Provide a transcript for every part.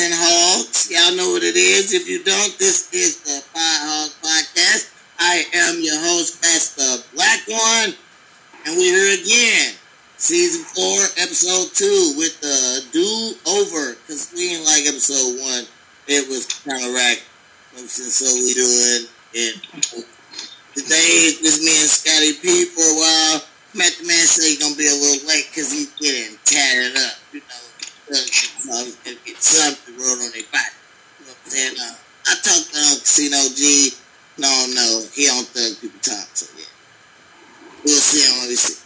and hogs? Y'all know what it is. If you don't, this is the Fire Hog Podcast. I am your host, Pastor Black One, and we're here again. Season 4, Episode 2 with the do over. Because we didn't like Episode 1. It was kind of rack. So we doing it. Today, it's me and Scotty P for a while. Met the man say he's going to be a little late because he's getting tatted up, you know uh, get something wrote on their. You know what I'm saying? Uh, I talked to uh, Casino G. No, no, he don't thug people talk, so yeah. We'll see on we see.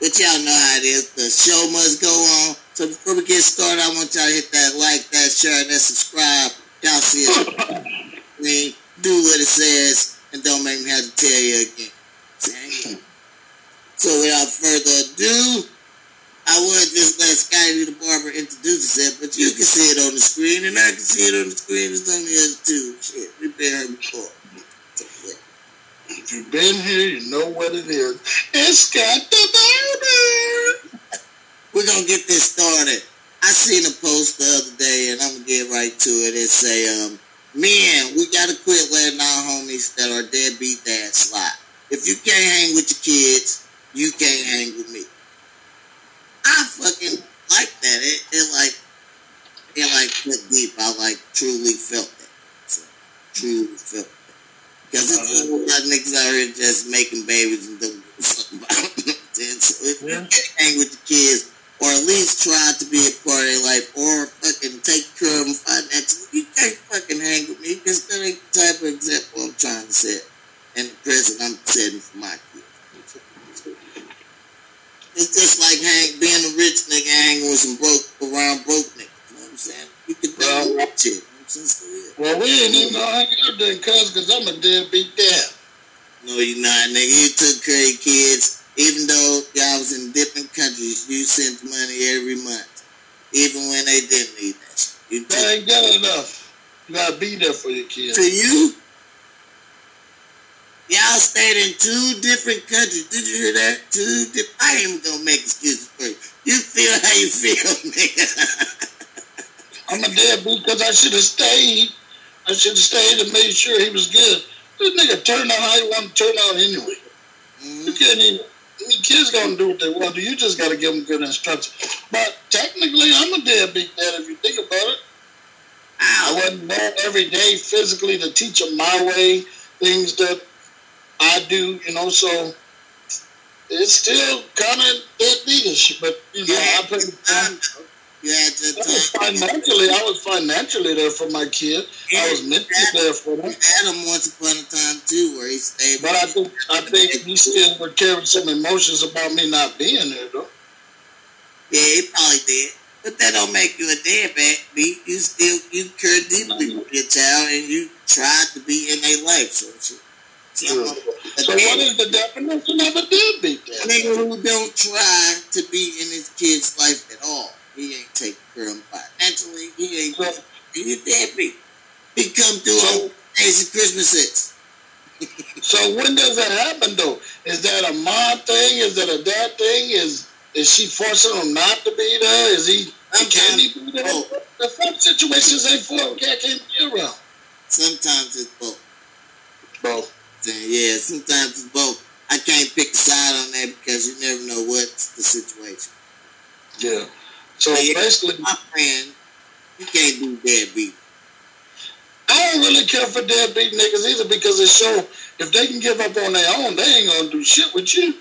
But y'all know how it is. The show must go on. So before we get started, I want y'all to hit that like, that share, and that subscribe. Y'all see it. Mean, do what it says, and don't make me have to tell you again. So without further ado, I would just let Scotty the barber introduce himself, but you can see it on the screen, and I can see it on the screen. It's on the other too. Shit, we've been here before. If you've been here, you know what it is. It's Scott the barber. We're gonna get this started. I seen a post the other day, and I'm gonna get right to it. It say, um, "Men, we gotta quit letting our homies that are deadbeat dads slide. If you can't hang with your kids, you can't hang with me." I fucking like that. It, it like it like put deep. I like truly felt it. So, truly felt it. Because it's a lot of niggas out here just making babies and don't give a fuck about them. so if yeah. hang with the kids, or at least try to be a part of their life, or fucking take care of them financially, you can't fucking hang with me because that ain't the type of example I'm trying to set. And the present I'm setting for my kids. It's just like hang, being a rich nigga hanging with some broke around broke niggas. You know what I'm saying? You can do well, rich shit. Well, we ain't even gonna hang out there, cuz, because I'm a deadbeat dad. No, you're not, nigga. You took care of kids, even though y'all was in different countries. You sent money every month, even when they didn't need that shit. You that ain't got enough. You gotta be there for your kids. To you? Y'all stayed in two different countries. Did you hear that? Two different. I ain't even gonna make excuses for you. You feel how you feel, nigga. I'm a deadbeat because I should have stayed. I should have stayed and made sure he was good. This nigga turned out how he want to turn out anyway. Mm-hmm. You can't even. I mean, kids gonna do what they want to. You just gotta give them good instructions. But technically, I'm a deadbeat dad if you think about it. I wasn't born every day physically to teach them my way, things that I do, you know, so it's still kind of deadbeatish, but you know, yeah, I put. You had to was financially, I was financially there for my kid. Yeah, I was mentally there for them. Adam once upon a time too, where he stayed. But I think I think he still would carry some emotions about me not being there, though. Yeah, he probably did. But that don't make you a deadbeat. You still you care deeply for your child, and you tried to be in their life. So, Sure. So what is the definition of a deadbeat? A nigga who don't try to be in his kid's life at all. He ain't taking care of him financially. He ain't. So, he a deadbeat. He come through so, on of Christmases. so when does that happen though? Is that a mom thing? Is that a dad thing? Is is she forcing him not to be there? Is he? Can he be there? Both. The fuck situations ain't for cat can't be around. Sometimes it's both. Both yeah, sometimes it's both. I can't pick a side on that because you never know what's the situation. Yeah. So but basically, my friend, you can't do deadbeat. I don't really care for deadbeat niggas either because it show if they can give up on their own, they ain't gonna do shit with you.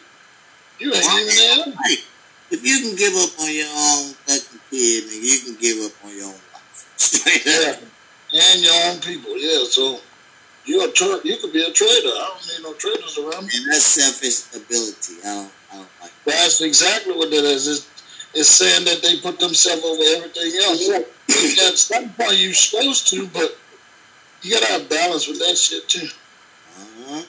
You ain't well, even there. Right. If you can give up on your own fucking kid, then you can give up on your own life. Straight yeah. up. And your own people, yeah. So you a tra- you could be a trader. I don't need no traders around me. And that's selfish ability. I don't, I don't like that. That's exactly what that is. It's, it's saying that they put themselves over everything else. Yeah. At some point you're supposed to, but you gotta have balance with that shit too. Uh-huh.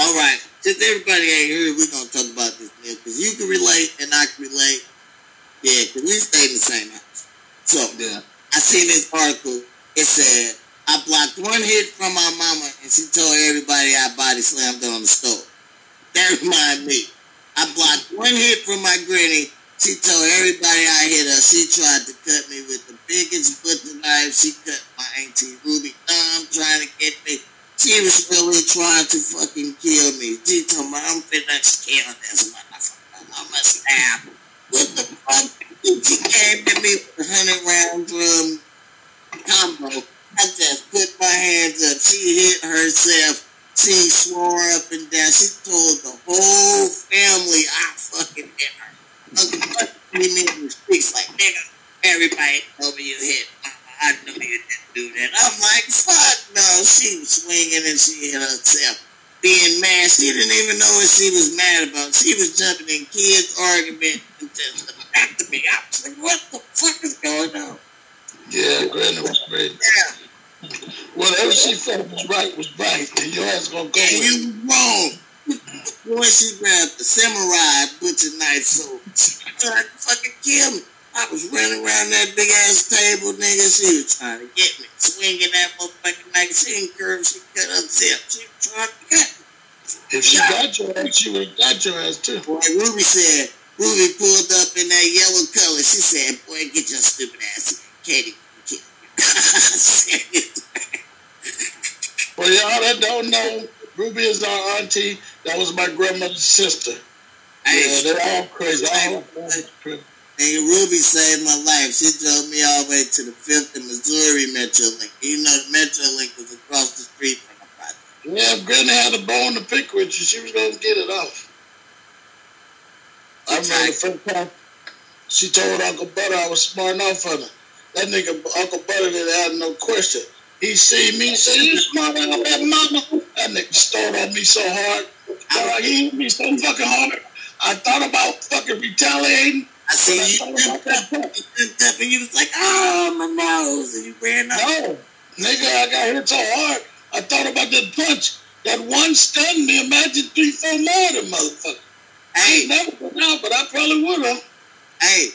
All right. Since everybody ain't here, we're gonna talk about this meal because you can relate and I can relate. Yeah, because we stay in the same house. So yeah. I seen this article. It said I blocked one hit from my mama, and she told everybody I body slammed on the stove. That remind me. I blocked one hit from my granny. She told everybody I hit her. She tried to cut me with the biggest butcher knife. She cut my auntie Ruby thumb trying to get me. She was really trying to fucking kill me. She told me I'm finna kill this motherfucker. I'ma stab. What the fuck? She came to me with a hundred round drum combo. I just put my hands up. She hit herself. She swore up and down. She told the whole family I fucking hit her. Uncle me in the streets like, nigga, everybody told me you hit mama. Uh, I knew you didn't do that. I'm like, fuck no. She was swinging and she hit herself. Being mad. She didn't even know what she was mad about. She was jumping in kids' argument and just attacking me. I was like, what the fuck is going on? Yeah, Granny was great. Yeah. Whatever she felt was right was right, and your ass gonna go And you wrong. Boy, she grabbed the samurai butcher knife, so she tried to fucking kill me. I was running around that big ass table, nigga. She was trying to get me, swinging that motherfucking knife. She didn't curve, she cut herself. She was trying to cut me. If she got your ass, she would have got your ass too. Boy, Ruby said, Ruby pulled up in that yellow color. She said, boy, get your stupid ass. Katie, kill you. I said, For y'all that don't know, Ruby is our auntie. That was my grandmother's sister. Hey, Yeah, they're all crazy. All crazy. And Ruby saved my life. She drove me all the way to the Fifth and Missouri Metrolink. You know, the Metrolink was across the street from the project. Yeah, Granny had a bone to pick with you. She was gonna get it off. I remember the first time she told Uncle Butter I was smart enough for her. That nigga Uncle Butter didn't have no question. He see me, say, you smart enough that mama. That nigga stole on me so hard. Uh, he hit me so fucking hard. I thought about fucking retaliating. I see you jumped up, you jumped up, and you was like, oh, my nose, and you ran up. No, nigga, I got hit so hard. I thought about that punch. That one stunned me. Imagine three, four more of them motherfuckers. I ain't never been out, but I probably would have. hey,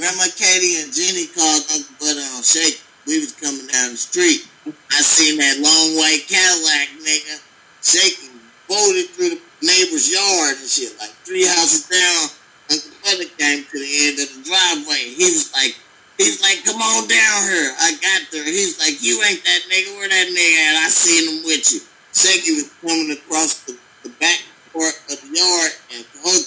Grandma Katie and Jenny called Uncle Butter on Shake. We was coming down the street. I seen that long white Cadillac nigga shaking, bolted through the neighbor's yard and shit, like three houses down. Uncle Butter came to the end of the driveway. He was like, He's like, come on down here. I got there. He's like, you ain't that nigga. Where that nigga at? I seen him with you. Shaky was coming across the, the back part of the yard and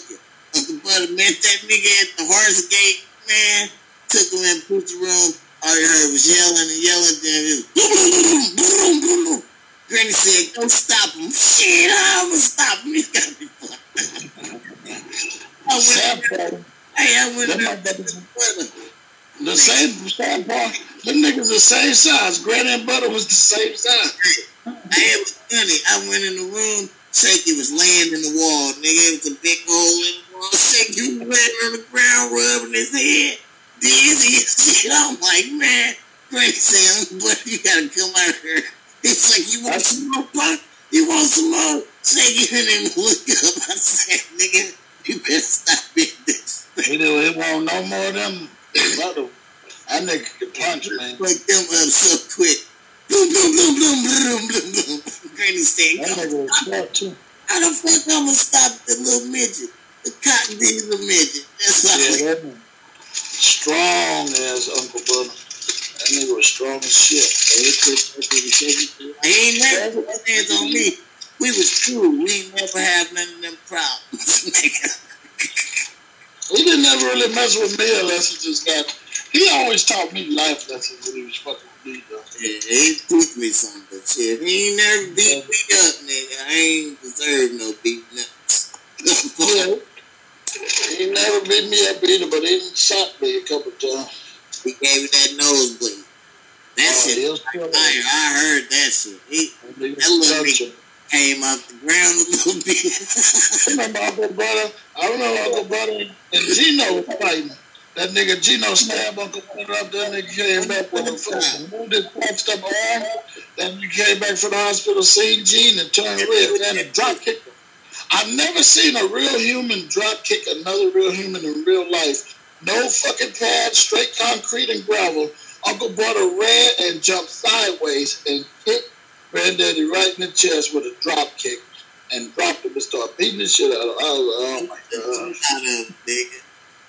you. Uncle Butter met that nigga at the horse gate, man. Took him in the room. All you heard was yelling and yelling. Then it was boom, boom, boom, boom, boom. boom. Granny said, don't stop him. Shit, how I'ma stop him? He's gotta be fucked. I went, part. hey, I went to Butter. The same sad part. Them niggas the same size. Granny and Butter was the same size. Hey, it was funny. I went in the room. Shaky was laying in the wall. Nigga, it was a big hole in wall. Shaky was laying on the ground, rubbing his head. Dizzy and shit. I'm like, man. Granny said, but you gotta come out here. It's like, you want some more punk? You want some more? Shaky and then look up. I said, nigga, you better stop. He do it won't no more of them. That nigga can punch, man. Wake them up so quick. Boom, boom, boom, boom, boom, boom, boom. Granny said, That "Go nigga was smart. How the fuck I'm gonna stop the little midget? The cotton a midget. That's why Yeah, that. Strong as Uncle Butter. That nigga was strong as shit. he ain't never put his hands on me. We was cool. We ain't never have none of them problems. nigga. He didn't ever really mess with me unless he just got. He always taught me life lessons when he was fucking with me, though. yeah, he teach me some good shit. He ain't never beat me up, nigga. I ain't deserve no beating up. He never beat me up either, but he shot me a couple times. he gave me that nosebleed. That Oh, shit he was was like killing fire. me. I heard that shit. He That little nigga came off the ground a little bit. I remember Uncle Brother. I remember Uncle Brother and Gino was fighting. That nigga Gino stabbed Uncle Brother up. That nigga came back with a fucking wounded, punched up arm. Then he came back from the hospital, seen Gene, and turned red. Then a drop kick. him. I've never seen a real human drop kick another real human in real life. No fucking pad, straight concrete and gravel. Uncle Brother ran and jumped sideways and hit Granddaddy right in the chest with a drop kick and dropped him and started beating the shit out of him. Was oh my god.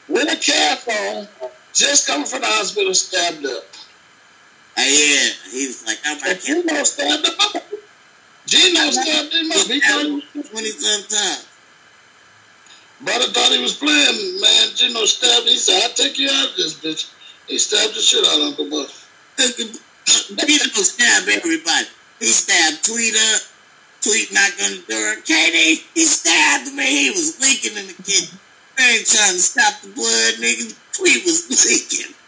With a cast on, just coming from the hospital, stabbed up. Uh, yeah, he was like, I'm like, Gino stabbed him up. Gino stabbed him up. He thought 20 sometimes. Brother thought he was playing, man. Gino stabbed He said, I'll take you out of this bitch. He stabbed the shit out of Uncle Buck. Gino stabbed everybody. He stabbed Tweeter. Tweet knocked on the door. Katie, he stabbed me. He was leaking in the kitchen. I ain't trying to stop the blood, nigga. Tweet was leaking.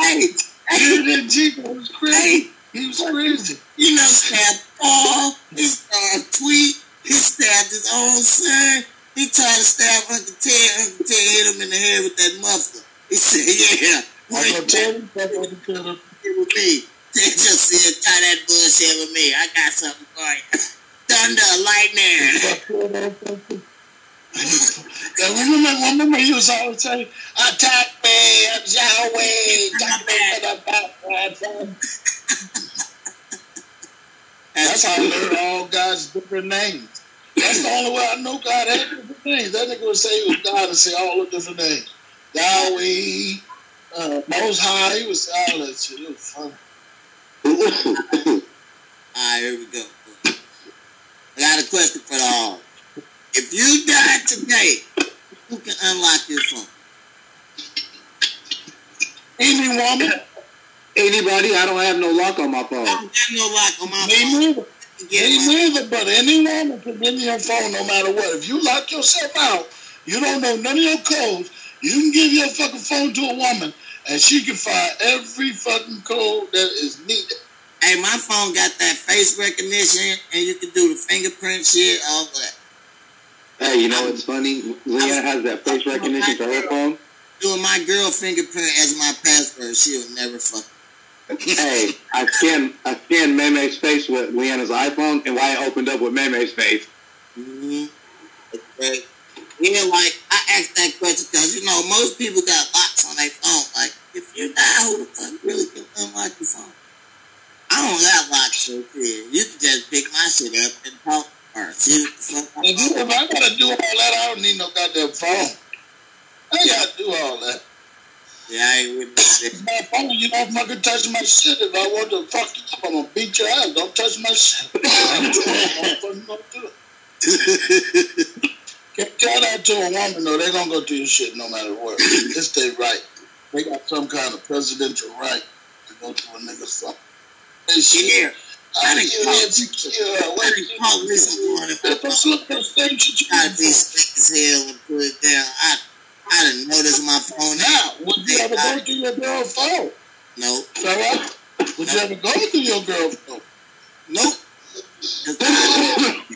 Hey, hey, that Gino was crazy. Hey, he was crazy. You know, stabbed Paul. He stabbed Tweet. He stabbed his own son. He tried to stab Uncle Ted. Uncle Ted hit him in the head with that muffler. He said, yeah. Uncle Ted, with me. Ted just said, try that bullshit with me. I got something for you. Thunder, lightning. remember, remember he was always saying, attack me, I'm Yahweh, attack me That's how I learned all God's different names. That's the only way I know God had different names. That nigga would say he was God and say all the different names. Yahweh, uh, Most High, he was all that shit. It was funny. all right, here we go. I got a question for the all. If you die today, who can unlock your phone? Any woman. Anybody? I don't have no lock on my phone. I don't have no lock on my Me phone. Neither. Me neither, but anyone woman can get in your phone no matter what. If you lock yourself out, you don't know none of your codes, you can give your fucking phone to a woman and she can find every fucking code that is needed. Hey, my phone got that face recognition and you can do the fingerprint shit, all that. Hey, you know what's funny? Leah has that face recognition to her phone. Doing my girl fingerprint as my password, she'll never fuck hey, I scanned I scanned Maymay's face with Leanna's iPhone, and why it opened up with Maymay's face. Mm-hmm. Okay. Yeah, like I asked that question because you know most people got locks on their phone. Like, if you die, who the fuck really can unlock your phone? I don't got locks, so yeah, you can just pick my shit up and talk or see what the fuck. If, if I gotta do all that, I don't need no goddamn phone. I gotta do all that. Yeah, I ain't with that. You don't fucking touch my shit. If I want to fuck you up, I'm gonna beat your ass. Don't touch my shit. Tell that to a woman, though. They're gonna go do your shit no matter what. It's their right. They got some kind of presidential right to go to a nigga's phone. They shit. I didn't call insecure. What did you call this morning? Let's look at the thing you gotta be slick as hell and put it down. I I didn't notice my phone now. Would you ever go through your girl's phone? No. What? Would you ever go through your girl's phone? Nope.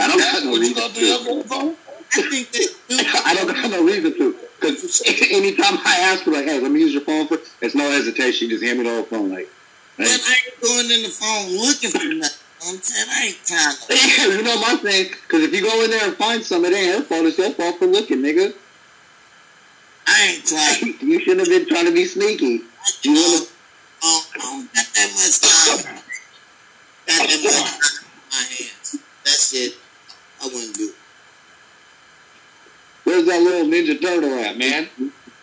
I don't got no reason through your girl's phone? I think that. I don't got no reason to. Because anytime I ask her, like, hey, let me use your phone for, it's no hesitation. You just hand me the whole phone. Like, hey. I ain't going in the phone looking for nothing. I'm saying I ain't trying to. Yeah, you know my thing. Because if you go in there and find some, it ain't her fault. It's your fault for looking, nigga. I ain't trying. you shouldn't have been trying to be sneaky. You wanna... I don't got that much time. got that much time in my hands. That's it. I wouldn't do it. Where's that little Ninja Turtle at, man?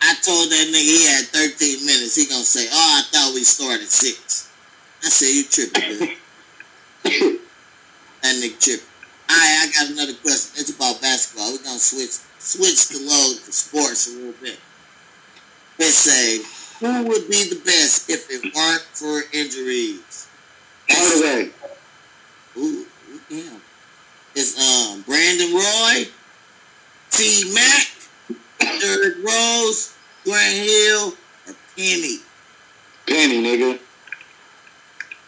I told that nigga he had 13 minutes. He gonna say, oh, I thought we started six. I said, you tripping, nigga tripping. All right, I got another question. It's about basketball. We're gonna switch switch the load to sports a little bit. Let's say, who would be the best if it weren't for injuries? Hardaway. Ooh, damn. It's um Brandon Roy, T Mac, Derrick Rose, Grant Hill, or Penny. Penny, nigga.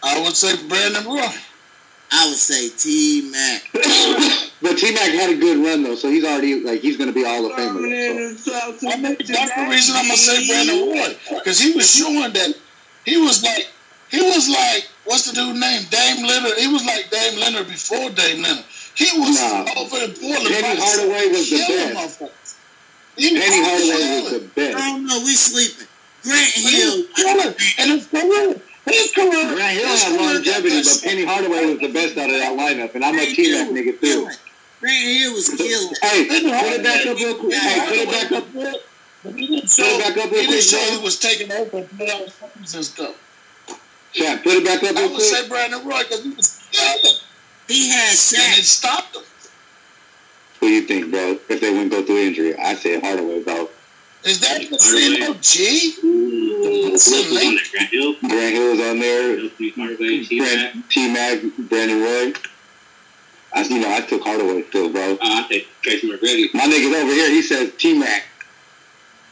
I would say Brandon Roy. I would say T Mac. but T Mac had a good run though, so he's already like he's going to be Hall of famer. So. I mean, that's the reason I'm gonna say Brandon Roy because he was showing that he was like he was like what's the dude name Dame Lillard. He was like Dame Lillard before Dame Lillard. He was nah. over in Portland. Penny Hardaway was the best. Penny Hardaway was the best. I don't know. We sleeping. Grant Hill. And it's He's career. Grant Hill had longevity, but Penny Hardaway was the best out of that lineup, and I'm a T-Mac nigga too. Grant Hill was killing. Hey, put it back up real quick. Hey, put it back up. He Put it back up real he quick, show Joe. he was taking over and put out phones and stuff. Chat, put it back up I real would say. Brandon Roy because he was killing. He had And it stopped him. What do you think, bro? If they wouldn't go through injury, I say Hardaway, bro. Is that Casino G? Who's on there? Grant Hill, Grant Hill's on there. Anthony Hardaway, T-Mac. Brent, T Mac, Brandon Roy. I, you know, I took Hardaway still, bro. Uh, I think Tracy McGrady. My nigga's over here. He says T Mac.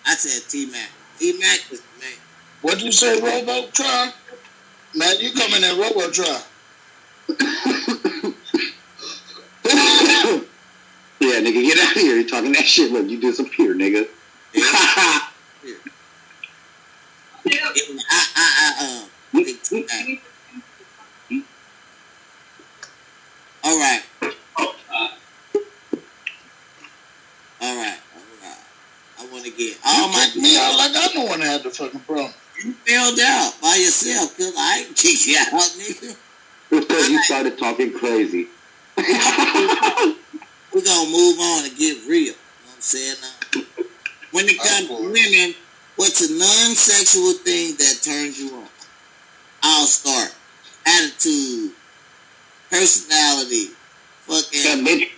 I said T Mac. T Mac was the man. What you say, Robotron? Man, you come in there, Robotron. yeah, nigga, get out of here. You talking that shit. Look, you disappear, nigga. It was I I I um big T All right. All right. All right. I want to get all You my kicked me out like I'm the one that had the fucking problem. You failed out by yourself because I ain't kick you out, nigga. because you started talking crazy. We're gonna move on and get real. You know what I'm saying? Now, when it comes to women, what's a non-sexual thing that turns you on? I'll start. Attitude, personality, the fucking bitch,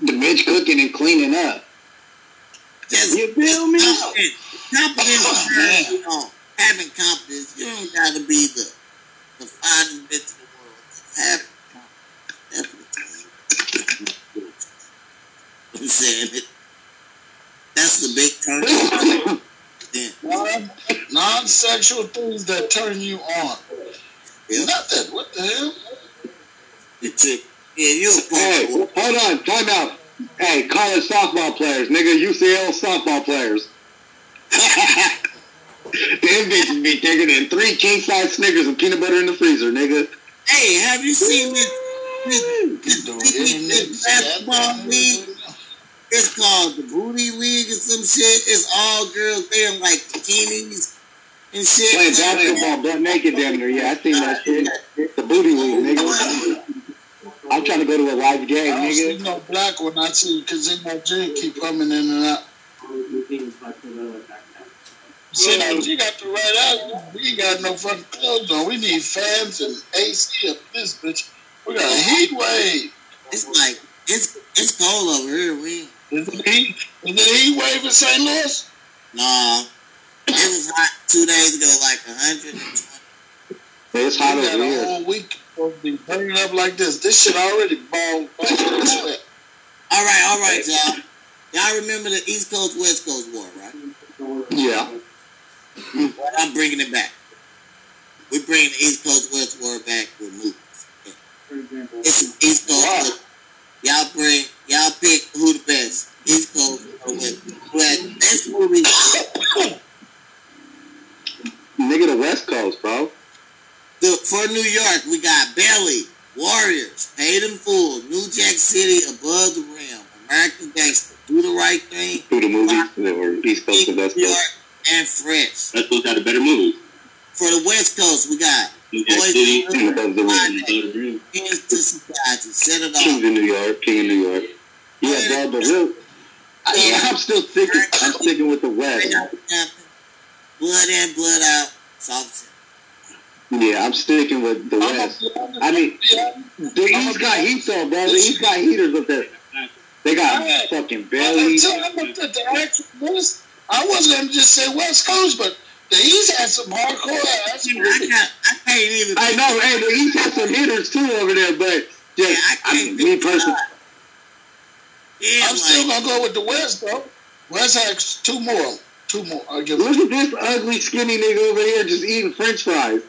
the bitch cooking and cleaning up. just You feel me? confidence. Confidence oh, turns you on. Having confidence, you don't gotta be the the finest bitch in the world. Just having confidence. That's what I'm saying. It, that's the big turn. on. Non- Non-sexual things that turn you on. yeah, Nothing. What the hell? it's a, yeah, you're Hey, hold on, time out. Hey, college softball players, nigga, UCL softball players. Them bitches be thicker than three king size Snickers and peanut butter in the freezer, nigga. Hey, have you seen this? This, this, The this, internet this basketball shit. league? It's called the Booty League or some shit. It's all girls wearing like bikinis and shit. Playing basketball butt naked down there. Yeah, I seen that shit. The booty league, nigga. I'm trying to go to a live game, I don't see nigga. no black one. I see Casino G keep coming in and out. Casino G got the right out. We ain't got no fucking clothes on. We need fans and AC up this bitch. We got a heat wave. It's like it's it's cold over here. We Is it heat? Is it heat wave in St. Louis? no. It was hot two days ago, like 120. It's We hot got over a here. whole week supposed to be burning up like this. This shit already ball. All right, all right, y'all. Y'all remember the East Coast West Coast war, right? Yeah. Well, I'm bringing it back. We're bringing the East Coast West war back with movies. It's an East Coast. Wow. West. Y'all bring, y'all pick who the best. East Coast or West. Who had the best movie? Nigga, the West Coast, bro. The, for New York, we got Belly, Warriors, Paid in Full, New Jack City, Above the Rim, American Gangster, Do the Right Thing, Through the movies that were East Coast and New West York, Coast. and Fresh. That's supposed to have a better movie. For the West Coast, we got New Boys City, in And above the. Above the Rim. To Set It Off. in New York, King of New York. Yeah, bro, but. I, yeah, I'm still sticking. I'm sticking with the West. Blood in, blood out, soft. Yeah, I'm sticking with the West. I mean, the East got heat though, bro. The East got heaters up there. They got fucking belly. I looked at the actual list. I wasn't going to just say West Coast, but the East had some hardcore ass. I can't, I can't even. I know, hey, the East has some hitters too over there, but Yeah, just I I can't mean, me personally. Yeah, I'm still going to go with the West, though. West has two more. Two more. I give look at this ugly skinny nigga over here just eating French fries.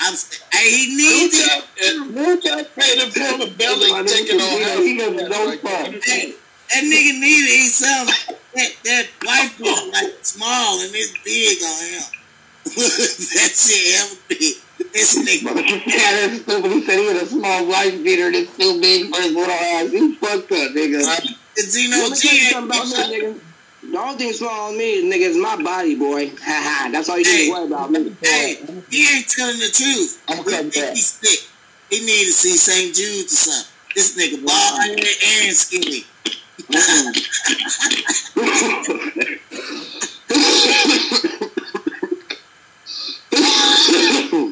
I'm. Hey, he needs it. Jack, and Blue Jack paid him for the belly I taking on he he has no Like, fun. That nigga needs to eat something. That, that wife is like small and it's big on him. that shit hella big. This nigga. yeah, that's stupid. He said he had a small wife beater that's too big for his little ass. He fucked up, nigga. The Gino G. about that, nigga. The only thing small on me, nigga, is my body, boy. Ha ha. That's all you need to worry about, me. Hey, he ain't telling the truth. I'm think back. he's sick. He need to see St. Jude or something. This nigga bald and skinny. Oh,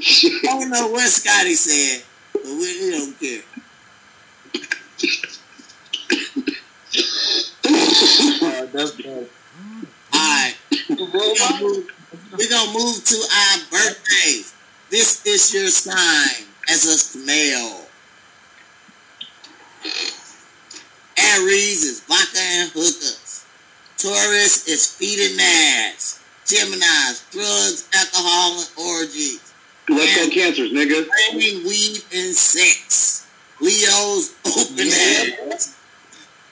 shit. I don't know what Scotty said, but we, we don't care. That's bad. Alright. We're gonna, move, we're gonna move to our birthdays. This is your sign as a male. Aries is vodka and hookers. Taurus is feeding ass. Gemini's drugs, alcohol, and orgies. Let's go cancers, nigga. Flaming weed and sex. Leo's open Yeah. ass.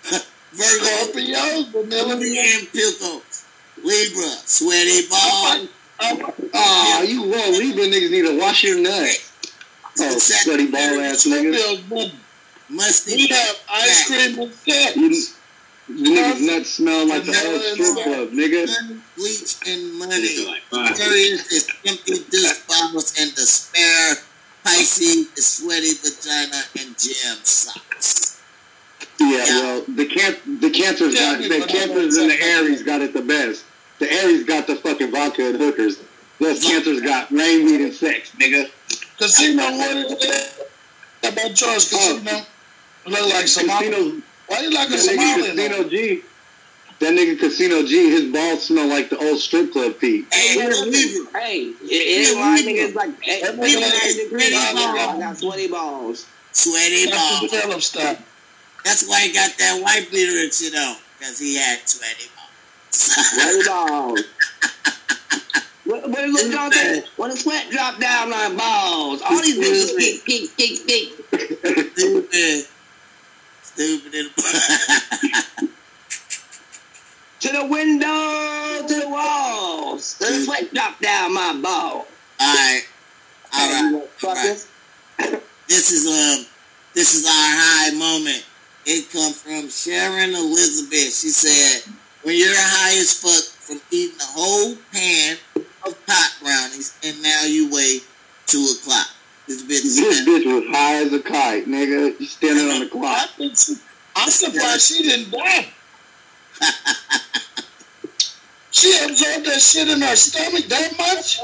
Virgo, Scorpios, vanilla. Emily and pickles. Libra, sweaty ball. Oh, you wrong. Libra niggas need to wash your nuts. Oh, sweaty ball ass nigga. Scorpios, man. Musty. We have ice cream and sex. You, you niggas nuts smell like the old strip club, nigga. Money, bleach and Nigga money. like five. Is empty douche bottles and despair. Pisces is sweaty vagina and jam socks. Yeah, well, the can the cancers got the cancers and the Aries got it the best. The Aries got the fucking vodka and hookers. Those cancers got rain, weed, and sex, nigga. Casino, what is it? How about Charles Casino? Oh. Look like Somali. Casino, Why you like a that nigga Somali? Casino G. That nigga Casino G, his balls smell like the old strip club feet. Hey, Hey, we're Libra. hey, it, it my niggas like hey, That hey, hey, sweaty I got sweaty balls. Sweaty That's balls. the Phillips. That's why he got that white beater and shit on. Because he had sweaty balls. Sweaty balls. What, what is what y'all say? When the sweat drop down my balls, all these niggas kick, kick, kick, kick. Stupid. In- To the window, to the walls. The sweat drop down my balls. Alright. Alright. Fuckers. This is um this is our high moment. It comes from Sharon Elizabeth. She said, When you're high as fuck from eating a whole pan of pot brownies and now you weigh two o'clock. This bitch This bitch was high as a kite, nigga. You standing on the clock. I'm surprised she didn't die. she absorbed that shit in her stomach that much.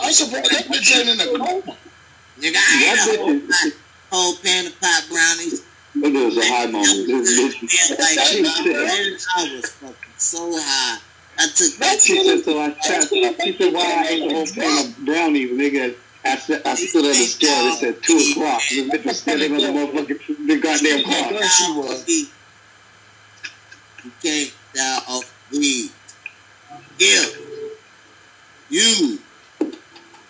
I'm surprised that bitch ain't in a coma. Nigga, I ate That a whole, bitch pot, whole pan of pot brownies. That was a high moment. This bitch. And like, She said, I was fucking so high. I took that she said, so I tried. She said, why I ate the whole pan of brownies, nigga. I, said, I stood at the scale. It said 2 o'clock. This bitch was standing on the motherfucking the goddamn clock. There she was. You can't die off weed. If you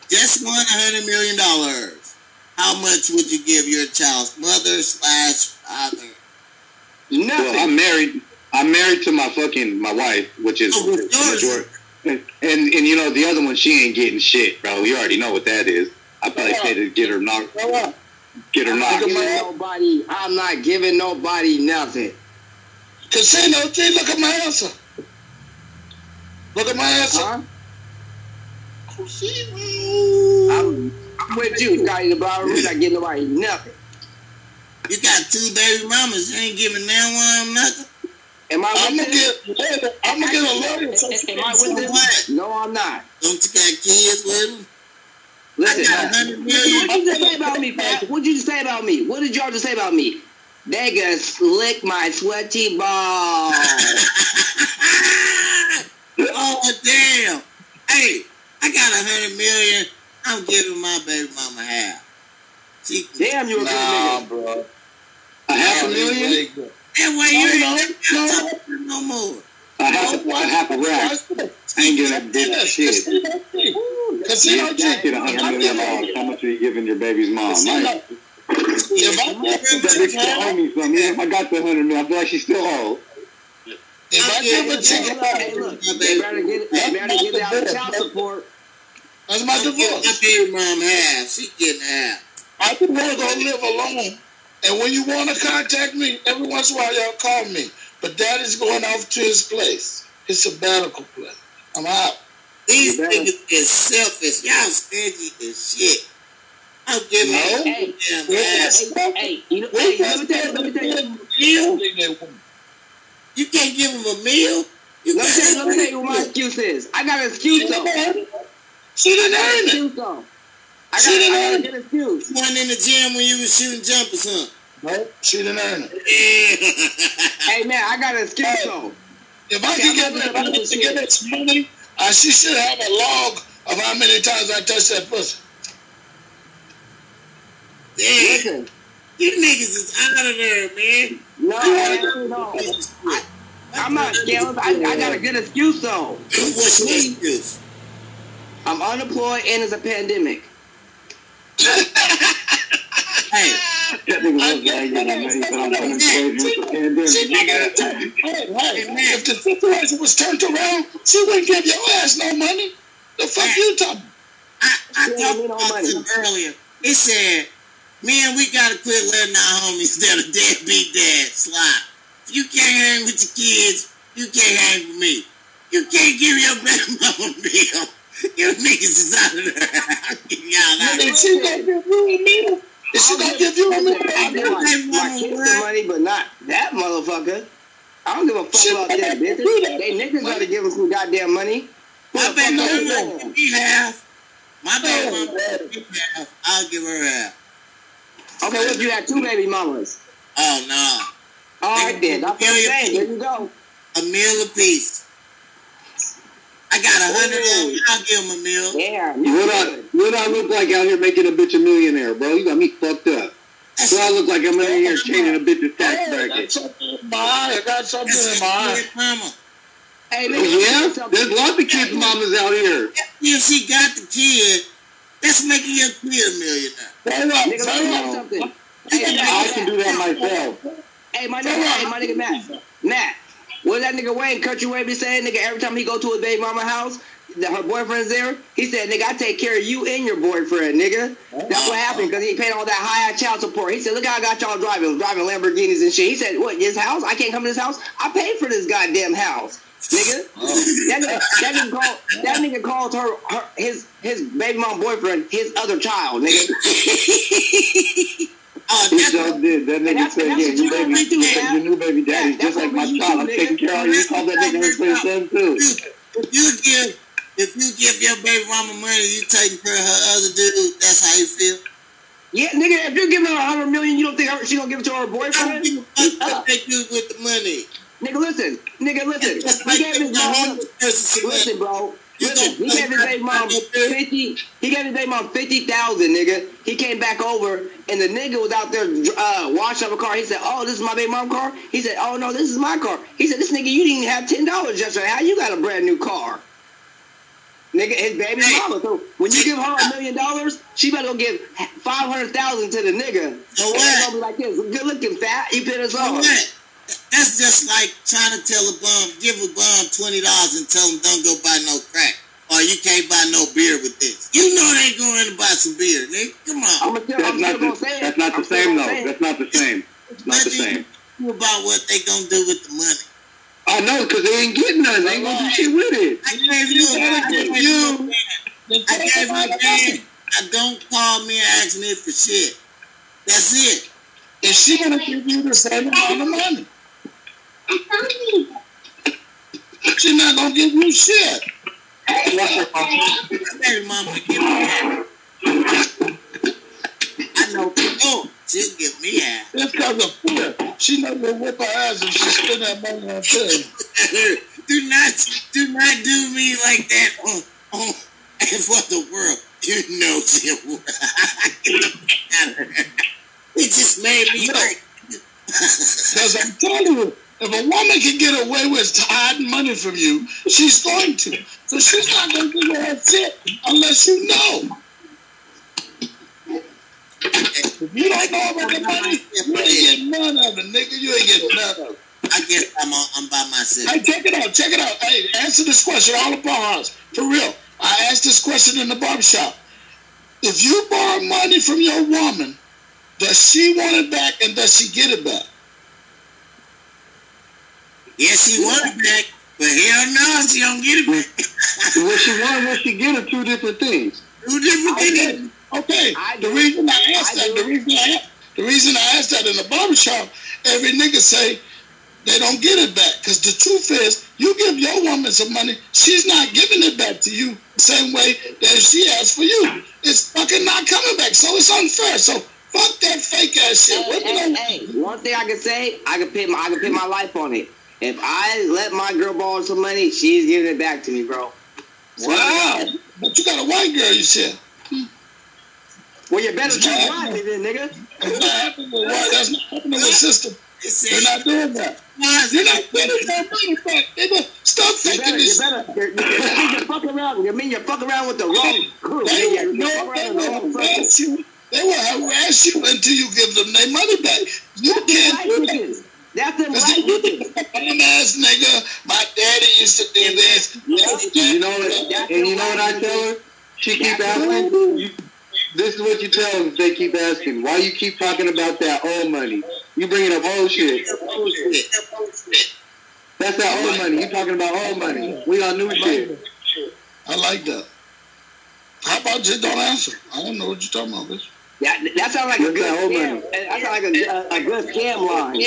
just won a hundred million dollars, how much would you give your child's mother slash father? Nothing. Well, I'm married. I'm married to my fucking my wife, which is Oh, with yours. majority. And, and and you know the other one, she ain't getting shit, bro. You already know what that is. I probably pay to get her knocked, Go on. get her I'm not knocked. giving nobody. I'm not giving nobody nothing. Casino G, look at my answer. Look at my answer. Huh? Casino. I'm, I'm with you, Scotty the Barber. We're not getting nobody nothing. You got two baby mamas. You ain't giving them one of them nothing. Am I I'm with gonna this? get. I'm gonna get a letter. Am I with this? No, I'm not. Don't you got kids with them? Listen, I got a hundred million. what did you just say about me, Pat? What did you just say about me? What did y'all just say about me? They gonna slick my sweaty balls. oh damn! Hey, I got a hundred million. I'm giving my baby mama half. She, Damn, you're a good Nah, nigga. bro. A half a Nah, million, really good. that way you No, ain't no, got no. talking no more. a half a, a half a rack. I ain't getting a bitch shit. Casino G. Get a hundred million dollars. How much are you giving your baby's mom? Casino. Right? If I That bitch still owe me something. Even if I got the hundred million, I feel like she still owe. if I give a chick, Hey, look, they better get, they better get out of child support. that's my I'm giving my mom half. She getting half. I just want to go live alone. And when you want to contact me, every once in a while y'all call me. But daddy's going off to his place, his sabbatical place. I'm out. These You niggas is selfish. Y'all stingy as shit. I'm giving No. her Hey, damn hey, ass. hey, hey, you know, hey, let me tell you, let me tell you, Meal? You can't give them a meal? You let me tell you, let me tell you what my excuse is. I got an excuse though. I She didn't got an earn it. excuse though. I She got, didn't I got earn a it. good excuse. You wasn't in the gym when you was shooting jumpers, huh? No, she didn't. Yeah. Hey man, I got an excuse though. If I Okay, I'm get not if I could get that some money, uh, she should have a log of how many times I touched that pussy. Damn. You niggas is out of there, man. no, man, no. I, I'm not jealous. I, I got a good excuse though. What's your excuse? I'm unemployed and it's a pandemic. Hey, That nigga was like, yeah, man, he said I'm unemployed with the pandemic. She hey, hey, if the situation was turned around, she wouldn't give your ass no money. The fuck you talking? I, I Yeah, talked me no about this earlier. It said, man, we gotta quit letting our homies that are deadbeat dads slide. If you can't hang with your kids, you can't hang with me. You can't give your baby mama a meal. You niggas is out of there. I'm getting y'all out of Is there. She gonna give you a meal? Gonna give you a meal? I give my, my kids the money, but not that motherfucker. I don't give a fuck about that bitch. They niggas gotta give us some goddamn money. My the baby fuck mama knows give that? me half. My baby oh, mama give me half. I'll give her half. Okay, what if you had two baby mamas? Oh, no. All right then, that's what I'm saying. There you go. A meal apiece. I got a hundred. I'll give them a meal. Yeah, What I, what I look like out here making a bitch a millionaire, bro? You got me fucked up. That's What I look like I'm in here changing a bitch's tax Hey, I got something in my eye. I got something That's in my eye. mama. Hey, Oh, yeah? There's lots of kids' mamas out here. If she got the kid, that's making your kid a millionaire. Hold up, Nigga, let me tell you hold up. something. Hey, I can do that myself. Hey, my nigga, hey, my nigga Matt. Matt, what that nigga Wayne, Country Wayne be saying, nigga, every time he go to his baby mama house, that her boyfriend's there, he said, nigga, I take care of you and your boyfriend, nigga. That's what happened, because he paid all that high child support. He said, look how I got y'all driving, driving Lamborghinis and shit. He said, what, his house? I can't come to this house? I paid for this goddamn house. Nigga, that nigga, that nigga called, that nigga called her, her, his, his baby mom boyfriend, his other child, nigga. Oh, He that's just did. That nigga said, yeah, your you baby, gonna do, your, new baby daddy's just like my child. I'm taking care of you. You call that nigga his son too. if you give if you give your baby mama money, you taking care of her other dude. That's how you feel. Yeah, nigga, if you're giving her a hundred million, you don't think she gonna give it to her I boyfriend? a fuck what uh-uh. they with the money. Nigga, listen. Nigga, listen. He gave his mom. homeless person some Listen, bro. You he gave his baby mom fifty. He gave his baby mom fifty thousand, nigga. He came back over, and the nigga was out there uh, washing up a car. He said, "Oh, this is my baby mom car." He said, "Oh no, this is my car." He said, "This nigga, you didn't even have ten dollars yesterday. How you got a brand new car?" Nigga, his baby Hey. mama. So when you give her a million dollars, she better go give five hundred thousand to the nigga. So gonna be like this. Good looking fat. You put us what? That's just like trying to tell a bum, give a bum twenty dollars and tell him don't go buy no crack, or you can't buy no beer with this. You know they ain't going to buy some beer, nigga. Come on. I'm tell. That's I'm not the, say that's not the I'm same though. That's not the same. It's not the same. about what they gonna do with the money. I know, because they ain't getting nothing. They ain't gonna do shit with it. I gave you, I gave you, I gave you a man. I don't call me and ask me for shit. That's it. Is she gonna give you the same amount of money? She's not gonna give you shit. Baby mama give me half. I know. Oh, she'll give me half. It's because of fear. She not gonna whip her ass if she spend that money on things. do not, do not do me like that on, on, for the world. You know she will. It just made me No. like. Because I'm telling you, if a woman can get away with hiding money from you, she's going to. So she's not gonna give you her shit unless you know. If you don't know about the money, you ain't getting none of it, nigga. You ain't getting none of it. I guess I'm on, I'm by myself. Hey, check it out, check it out. Hey, answer this question all the bars. For real. I asked this question in the barbershop. If you borrow money from your woman, does she want it back and does she get it back? Yes, she want it back. But hell no, she don't get it back. What she want, what she get are two different things. Two different Okay, things. okay. I The reason I asked I that, the reason I the reason I asked that in the barbershop, every nigga say they don't get it back. Cause the truth is, you give your woman some money, she's not giving it back to you the same way that she asked for you. It's fucking not coming back. So it's unfair. So fuck that fake ass shit. What Hey, you hey, know? hey, one thing I can say, I can put my I can put my life on it. If I let my girl borrow some money, she's giving it back to me, bro. Wow. But you got a white girl, you said. Well, you better choose wisely then, nigga. That's not happening with white. That's not happening with sister. They They're not doing that. You're not getting that money back. Nigga, stop You faking better, you better, you're, you're, you're fuck around. You mean you fuck around with the wrong crew? They nigga. will, You no, they will harass you. They will harass you until you give them their money back. You can't do that. Bitches. That's them Cause black you bitches. bum ass nigga. My daddy used to do this. You know what? And you know what I tell her? She keep asking. You, this is what you tell them. They keep asking. Why you keep talking about that old money? You bringing up old shit. That's that old money. You talking about old money? We on new shit. I like that. How about just don't answer? I don't know what you're talking about, bitch. That, that sounds like a good old scam. money? That sounds like a, uh, a, a good scam line.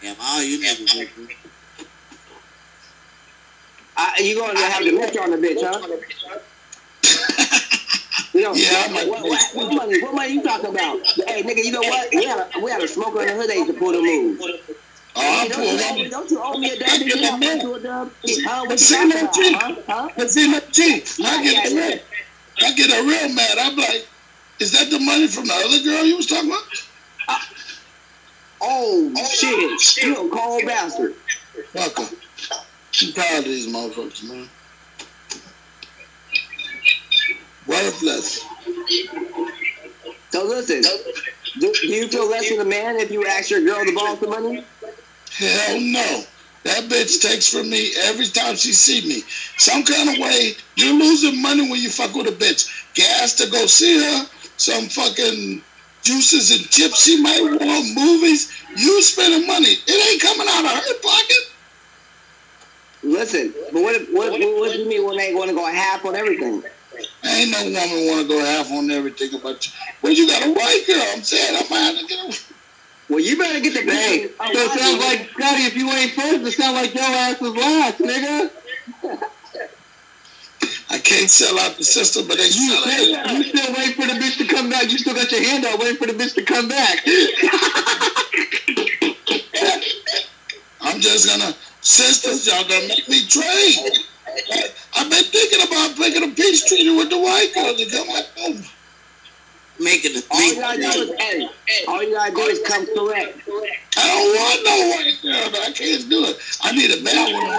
Damn, all you niggas. I, you gonna have the metro on the bitch, huh? You know, Yeah, I'm what, like- what, what, what money? What money you talking about? Hey, nigga, you know what? We had a we had a smoker in the hood age to pull the move. Oh, I Hey, pull don't, you owe me, don't you owe me a dub? I Did get you a owe me a dub? Huh? What you See talking no about? Huh? Huh? Cause in the cheat, I get a real, I get a real mad. I'm like, is that the money from the other girl you was talking about? Oh, oh, shit! You a cold bastard. Fuck her. I'm tired of these motherfuckers, man. Worthless. So listen, do, do you feel less than a man if you ask your girl to borrow some money? Hell no. That bitch takes from me every time she see me. Some kind of way, you're losing money when you fuck with a bitch. Gas to go see her, some fucking juices and chips she might want, movies. You spending money. It ain't coming out of her pocket. Listen, but what if, what, what, what do you mean when they want to go half on everything? Ain't no woman want to go half on everything about you. Well, you got a white girl. I'm saying I might have to get a. Well, you better get the Oh, so it sounds like Scottie. If you ain't first, it sounds like your ass was last, nigga. I can't sell out the system, but they You sell still, it. you still waiting for the bitch to come back. You still got your hand out waiting for the bitch to come back. I'm just gonna, sisters, y'all gonna make me trade. I've been thinking about making a peace treaty with the white girls to come back home. Making the All you three. gotta do is, hey, all you gotta do is come correct. I don't want no white girl. I can't do it. I need a bad one.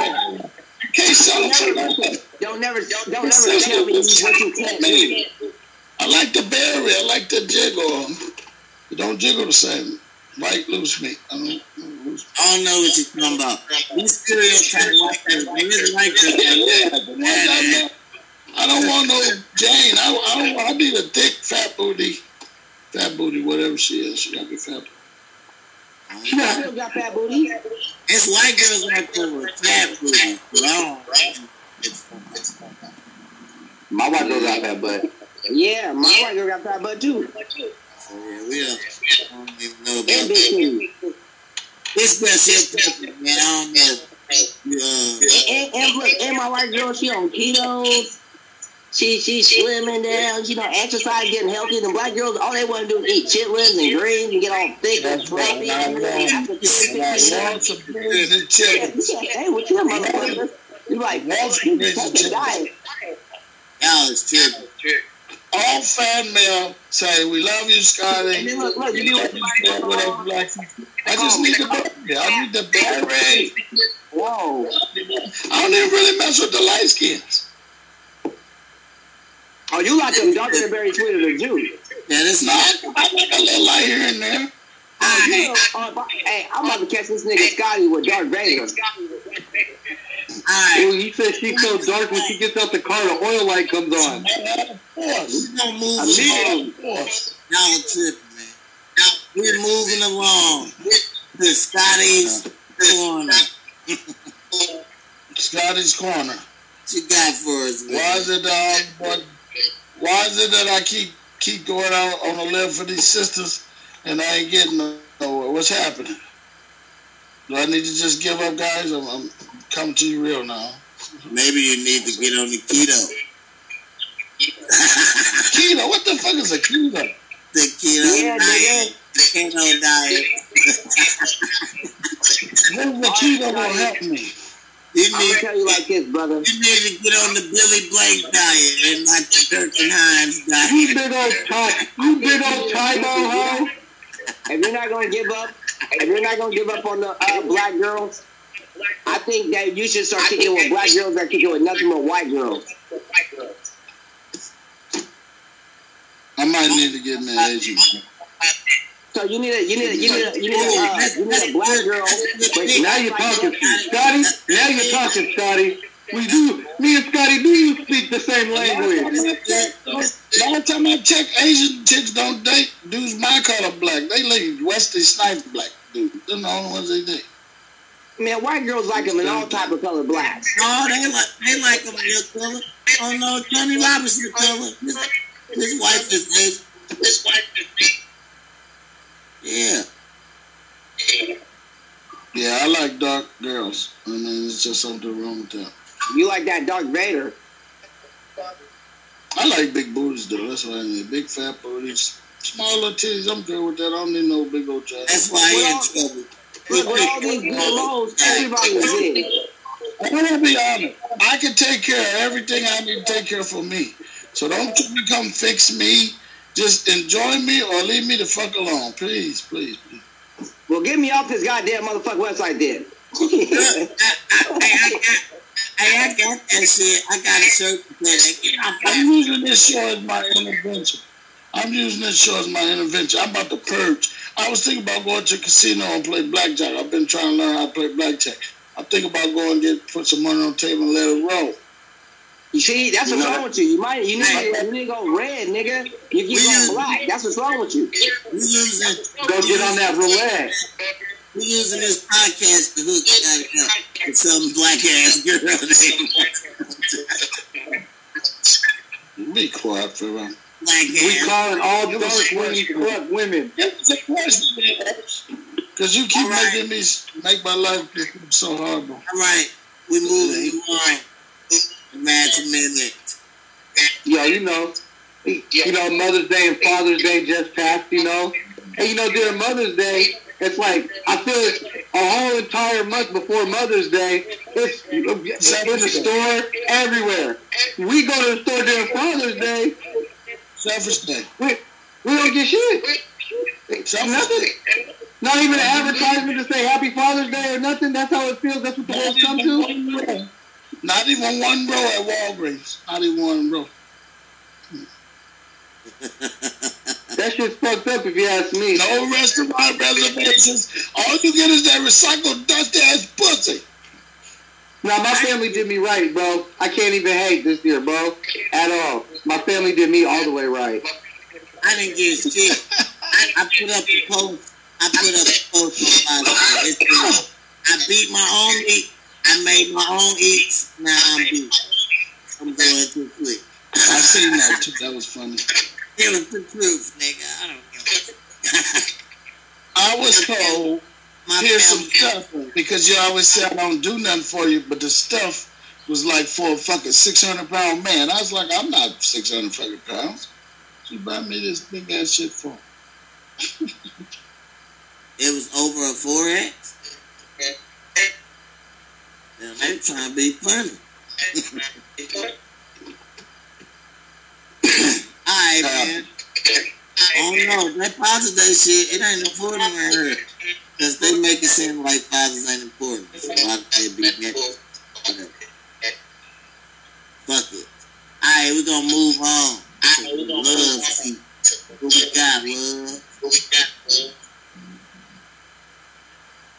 I can't sell them for nothing. Don't never, don't, don't never tell me what you can't do. I like the berry. I like the jiggle. You don't jiggle the same. White loose meat. I don't, I don't I don't know what you're talking about. These stereotype white girls, they really like Yeah, that. the ones I know. I don't want no Jane. I, I don't. I need a thick, fat booty, fat booty, whatever she is. She gotta be fat. You still got fat booty. It's white girls like that with fat booty. Long. It's, it's, My wife goes out that butt. Yeah, my white girl got fat butt too. so yeah, we don't, I don't even know about that. This girl, she'll tell me, man, I don't know. You, uh, And, and, look, and my white girl, she on ketos. She she slimming down. She don't exercise, getting healthy. The black girls, all they want to do is eat chitlins and greens and get all thick and fluffy. And then after 10, 15 Lots of bread and Yeah, chicken. you can't stay with them motherfuckers. You like, Lots of take bread and a chicken. diet. y'all is tripping. Fan mail say we love you, And Scottie. then look, look, you do what you like. I just need the berry. I need the berry. Whoa. I don't even really mess with the light skins. Oh, you like them darker than berry sweeter than juice. Yeah, No, not. I like a little light here and there. Oh, you know, uh, hey, I'm about to catch this nigga Scottie with Darth Vader. Alright. Ooh, he says she's so dark when she gets out the car, the oil light comes on. Of course. We gonna move Immediately. along. Of course. Y'all tripping, man. We're moving along to Scottie's corner. Scottie's corner. What you got for us, man? Why is it um what, why is it that I keep keep going out on a limb for these sisters and I ain't getting nowhere? What's happening? Do I need to just give up, guys? I'm, I'm coming to you real now. Maybe you need to get on the keto. Keto? What the fuck is a keto? The keto Yeah, diet. The keto diet. What's the keto gonna help me? You I'm gonna need, tell you like this, brother. you need to get on the Billy Blank diet and not the Kirk and Hines diet. You big old ty, you big old Tae Bo hoe. If you're not gonna give up, if you're not gonna give up on the uh, black girls, I think that you should start kicking with black girls that kicking with nothing but white girls. I might need to get in that Asian. So you need a you need a you need a you need a, uh, you need a black girl. But Now you're talking, Scottie. Now you're talking, Scottie. We do. Me and Scottie, do you speak the same language? Last time I check, Asian chicks don't date dudes my color black. They like Wesley Snipes black dudes. They're the only ones they date. Man, white girls like them in all type of color blacks. No, they like they like them your color. Oh no, Tony Robbins your color. His, his wife is Asian. His wife is Asian. Yeah. Yeah, I like dark girls. I mean, it's just something wrong with them. You like that Darth Vader? I like big booties though. That's what I need. Big fat booties. Small little titties, I'm good with that. I don't need no big old chest. That's why he in trouble. With, all these good roles, everybody did. I want to be honest. I can take care of everything I need to take care of for me. So don't try to come fix me. Just enjoy me or leave me the fuck alone. Please, please, please. Well, get me off this goddamn motherfucking website then. I, I, I, got that shit. I got a shirt for that. Get off I'm using this show as my intervention. I'm using this show as my intervention. I'm about to purge. I was thinking about going to a casino and play blackjack. I've been trying to learn how to play blackjack. I'm thinking about going and get put some money on the table and let it roll. You see, that's what's wrong with you. You might, you need, to, you need to go red, nigga. You keep going black. That's what's wrong with you. We using, Go get on that roulette. we using this podcast to hook you up with some black ass girl. Be quiet for a while. Black We ass. calling all dark women corrupt women. It's a question. Because you keep All right. making me make my life so horrible. All right, we moving on. Match minute. Yo, you know, you know, Mother's Day and Father's Day just passed, you know. And you know, during Mother's Day, it's like I feel it's a whole entire month before Mother's Day. It's in the store everywhere. We go to the store during Father's Day. Selfish day. We we don't get shit. Selfish Nothing. day. Not even an advertisement to say Happy Father's Day or nothing. That's how it feels. That's what the world's come to. Not even one row at Walgreens. Not even one row. That shit's fucked up if you ask me. No restaurant reservations. All you get is that recycled dust ass pussy. Now my family did me right, bro. I can't even hate this year, bro, at all. My family did me all the way right. I didn't get shit. I, I put up a post. I put up a post on my It said, I beat my own meat. I made my own eats. Now I'm beat. I'm going too quick. I seen that too. That was funny. It was the truth, nigga. I don't give I was told My here's some stuff because you always say I don't do nothing for you, but the stuff was like for a fucking six hundred pound man. I was like, I'm not six hundred fucking pounds. She bought me this big ass shit for. It was over a 4X. Yeah, they trying to be funny. Alright, man. Oh no, that positive shit, it ain't important around here. Because they make it seem like fathers ain't important. So I say be that. Whatever. Fuck it. Alright, we're gonna move on. to Love seat. What we got, love? What we got, love?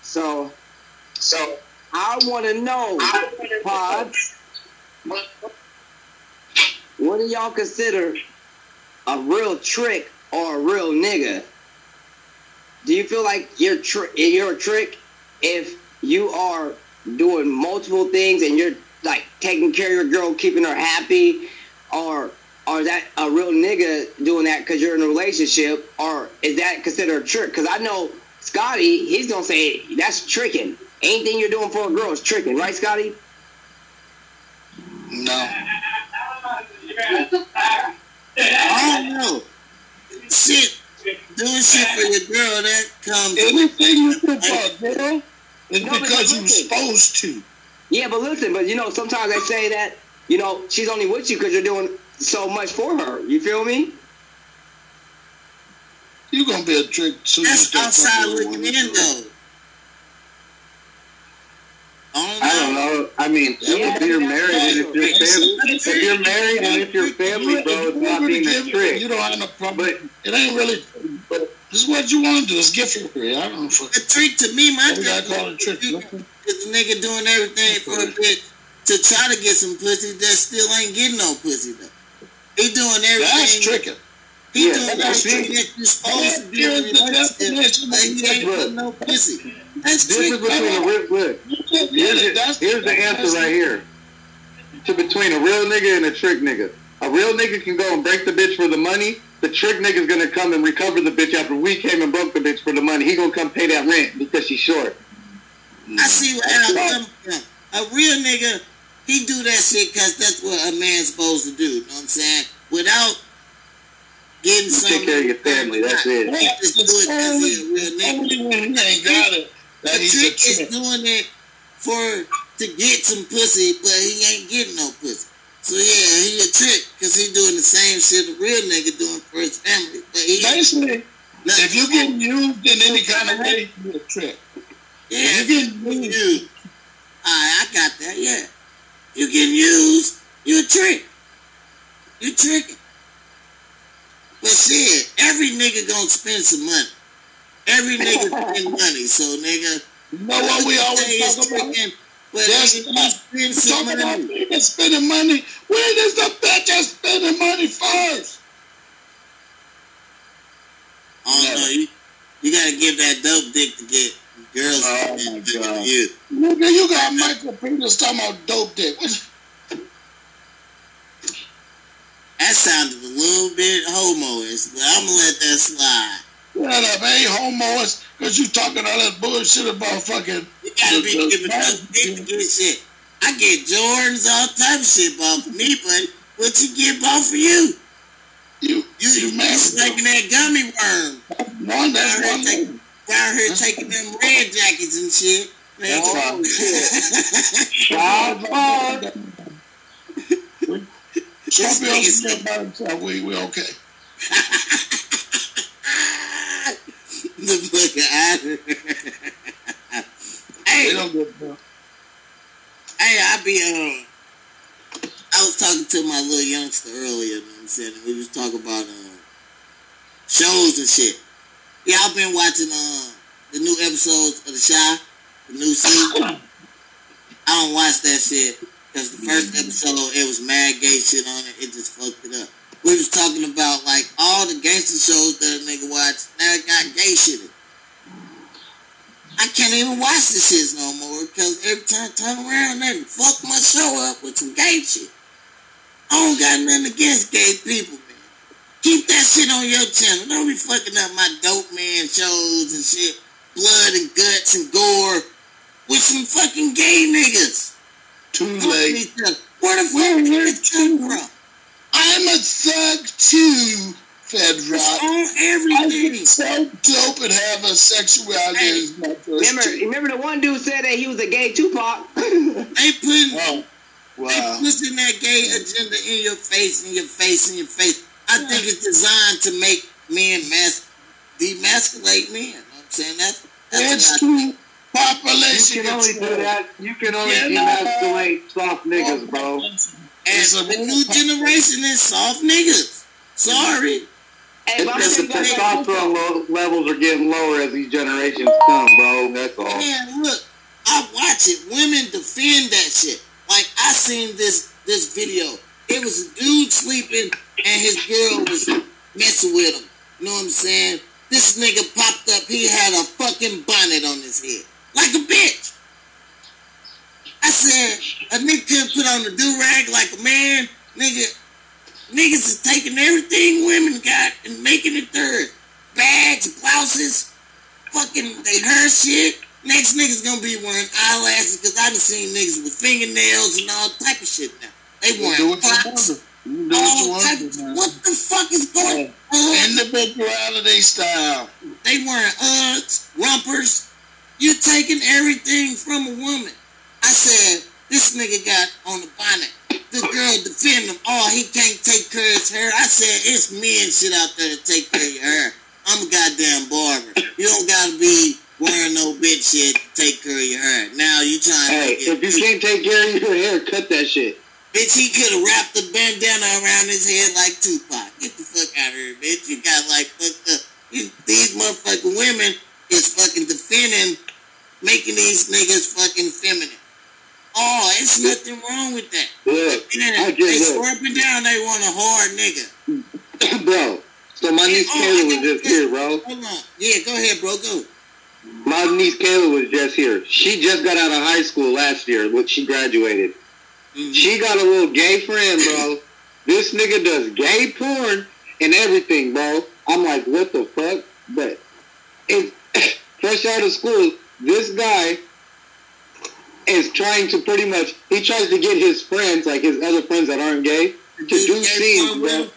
So, so I want to know, pods, what do y'all consider a real trick or a real nigga? Do you feel like you're tr- you're a trick if you are doing multiple things and you're like taking care of your girl, keeping her happy, or or is that a real nigga doing that because you're in a relationship, or is that considered a trick? Because I know Scottie, he's gonna say that's tricking. Anything you're doing for a girl is tricking, right, Scottie? No. I don't know. Shit, doing shit for your girl, that comes. Anything you do for a girl is No, because you're supposed to. Yeah, but listen, but you know, sometimes they say that you know she's only with you because you're doing so much for her. You feel me? You're gonna be a trick soon as you That's outside with a looking in, though. I I don't know. I mean, Yeah, if you're married and if also- you're family, if you're married and if you're family, bro, it's not being a trick. You don't have no problem. But It ain't really. But this is what you want to do. It's gift free. I don't know. A trick to me, my We gotta call it a trick. Is the nigga doing everything for a bitch to try to get some pussy that still ain't getting no pussy though. He doing everything. That's tricking. He Yeah, doing that's everything that you're supposed to do in a relationship, but he ain't getting no pussy. That's this is between a real look. Here's, the- here's the answer right here. To between a real nigga and a trick nigga. A real nigga can go and break the bitch for the money. The trick nigga's gonna come and recover the bitch after we came and broke the bitch for the money. He gonna come pay that rent because she's short. I see where Al coming from. A real nigga, he do that shit because that's what a man's supposed to do. You know what I'm saying? Without getting You some. take care of your family. That's it. He just do it because he a real nigga. He ain't got it. The That he's a trick is doing it for to get some pussy, but he ain't getting no pussy. So yeah, he a trick because he doing the same shit a real nigga doing for his family. But he Basically, if you get used in any kind of way, you're a trick. Yeah, you get used- used. Alright, I got that. Yeah, you getting used, you a trick. You trick. But shit, every nigga gonna spend some money. Every nigga spend money, so nigga. You know what we always talk about? tricking, But nigga, you spend some about money. niggas spending money. When is the bitch that's spending money first? I don't. You, you gotta give that dope dick to get girls Oh, my God. you. Nigga, you got Michael Peters talking about dope dick. That sounded a little bit homoish, but I'm gonna let that slide. Shut up, ain't homoist, because you talking all that bullshit about fucking. You gotta be the- giving dope dick to get shit. I get Jordans, all type of shit bought for me, but what you get bought for you? You, You, you, you man. taking that gummy worm. One, that's one around here taking them red jackets and shit. Man, Oh, shit. Shots fired. Scorpio still by himself. We, we okay. the fucking. We hey, don't get hey, I be um, I was talking to my little youngster earlier. You know what I'm saying? We was talking about um shows and shit. Yeah, I've been watching uh the new episodes of The Chi, the new season. I don't watch that shit because the first episode it was mad gay shit on it. It just fucked it up. We was talking about like all the gangster shows that a nigga watch. Now it got gay shit. I can't even watch this shit no more because every time I turn around, they fuck my show up with some gay shit. I don't got nothing against gay people. Keep that shit on your channel. Don't be fucking up my dope man shows and shit. Blood and guts and gore with some fucking gay niggas. Too late. each. Where the fuck did this come from? I'm a thug too, Fed It's Rock. on I everything. can so dope and have a sexuality Hey, is my first Remember, two. remember the one dude said that he was a gay Tupac. They putting Oh, They wow. pushing that gay agenda in your face, in your face, in your face. I think it's designed to make men mas- demasculate men. You know what I'm saying? That's, that's It's what too think. population. You can only do that. You can only Yeah. demasculate soft niggas, bro. And the new generation is soft niggas. Sorry. Hey, It's just the tell you guys- testosterone lo- levels are getting lower as these generations come, bro. That's all. Man, look, I watch it. Women defend that shit. Like I seen this this video. It was a dude sleeping and his girl was messing with him. You know what I'm saying? This nigga popped up. He had a fucking bonnet on his head, like a bitch. I said, a nigga couldn't put on a do-rag like a man. Nigga, niggas is taking everything women got and making it theirs. Bags, blouses, fucking they hair shit. Next nigga's gonna be wearing eyelashes because I done seen niggas with fingernails and all type of shit now. They Do wearing what clocks. You do what you want type, oh, what the fuck is going on? Individuality style. They wearing Uggs, rumpers. You're taking everything from a woman. I said, this nigga got on the bonnet. The girl defend him. Oh, he can't take care of his hair. I said, it's men shit out there to take care of your hair. I'm a goddamn barber. You don't gotta be wearing no bitch shit to take care of your hair. Now you trying to Hey, to if you can't take care of your hair, cut that shit. Bitch, he could have wrapped a bandana around his head like Tupac. Get the fuck out of here, bitch. You got like fucked up. You, these motherfucking women is fucking defending, making these niggas fucking feminine. Oh, it's nothing wrong with that. Look, I they swear look, up and down they want a hard nigga. bro. So my niece Oh, Kayla was just here, bro. Hold on. Yeah, go ahead, bro. Go. My niece Kayla was just here. She just got out of high school last year, when she graduated. She got a little gay friend, bro. This nigga does gay porn and everything, bro. I'm like, what the fuck? But it, fresh out of school, this guy is trying to pretty much, he tries to get his friends, like his other friends that aren't gay, to do scenes, bro.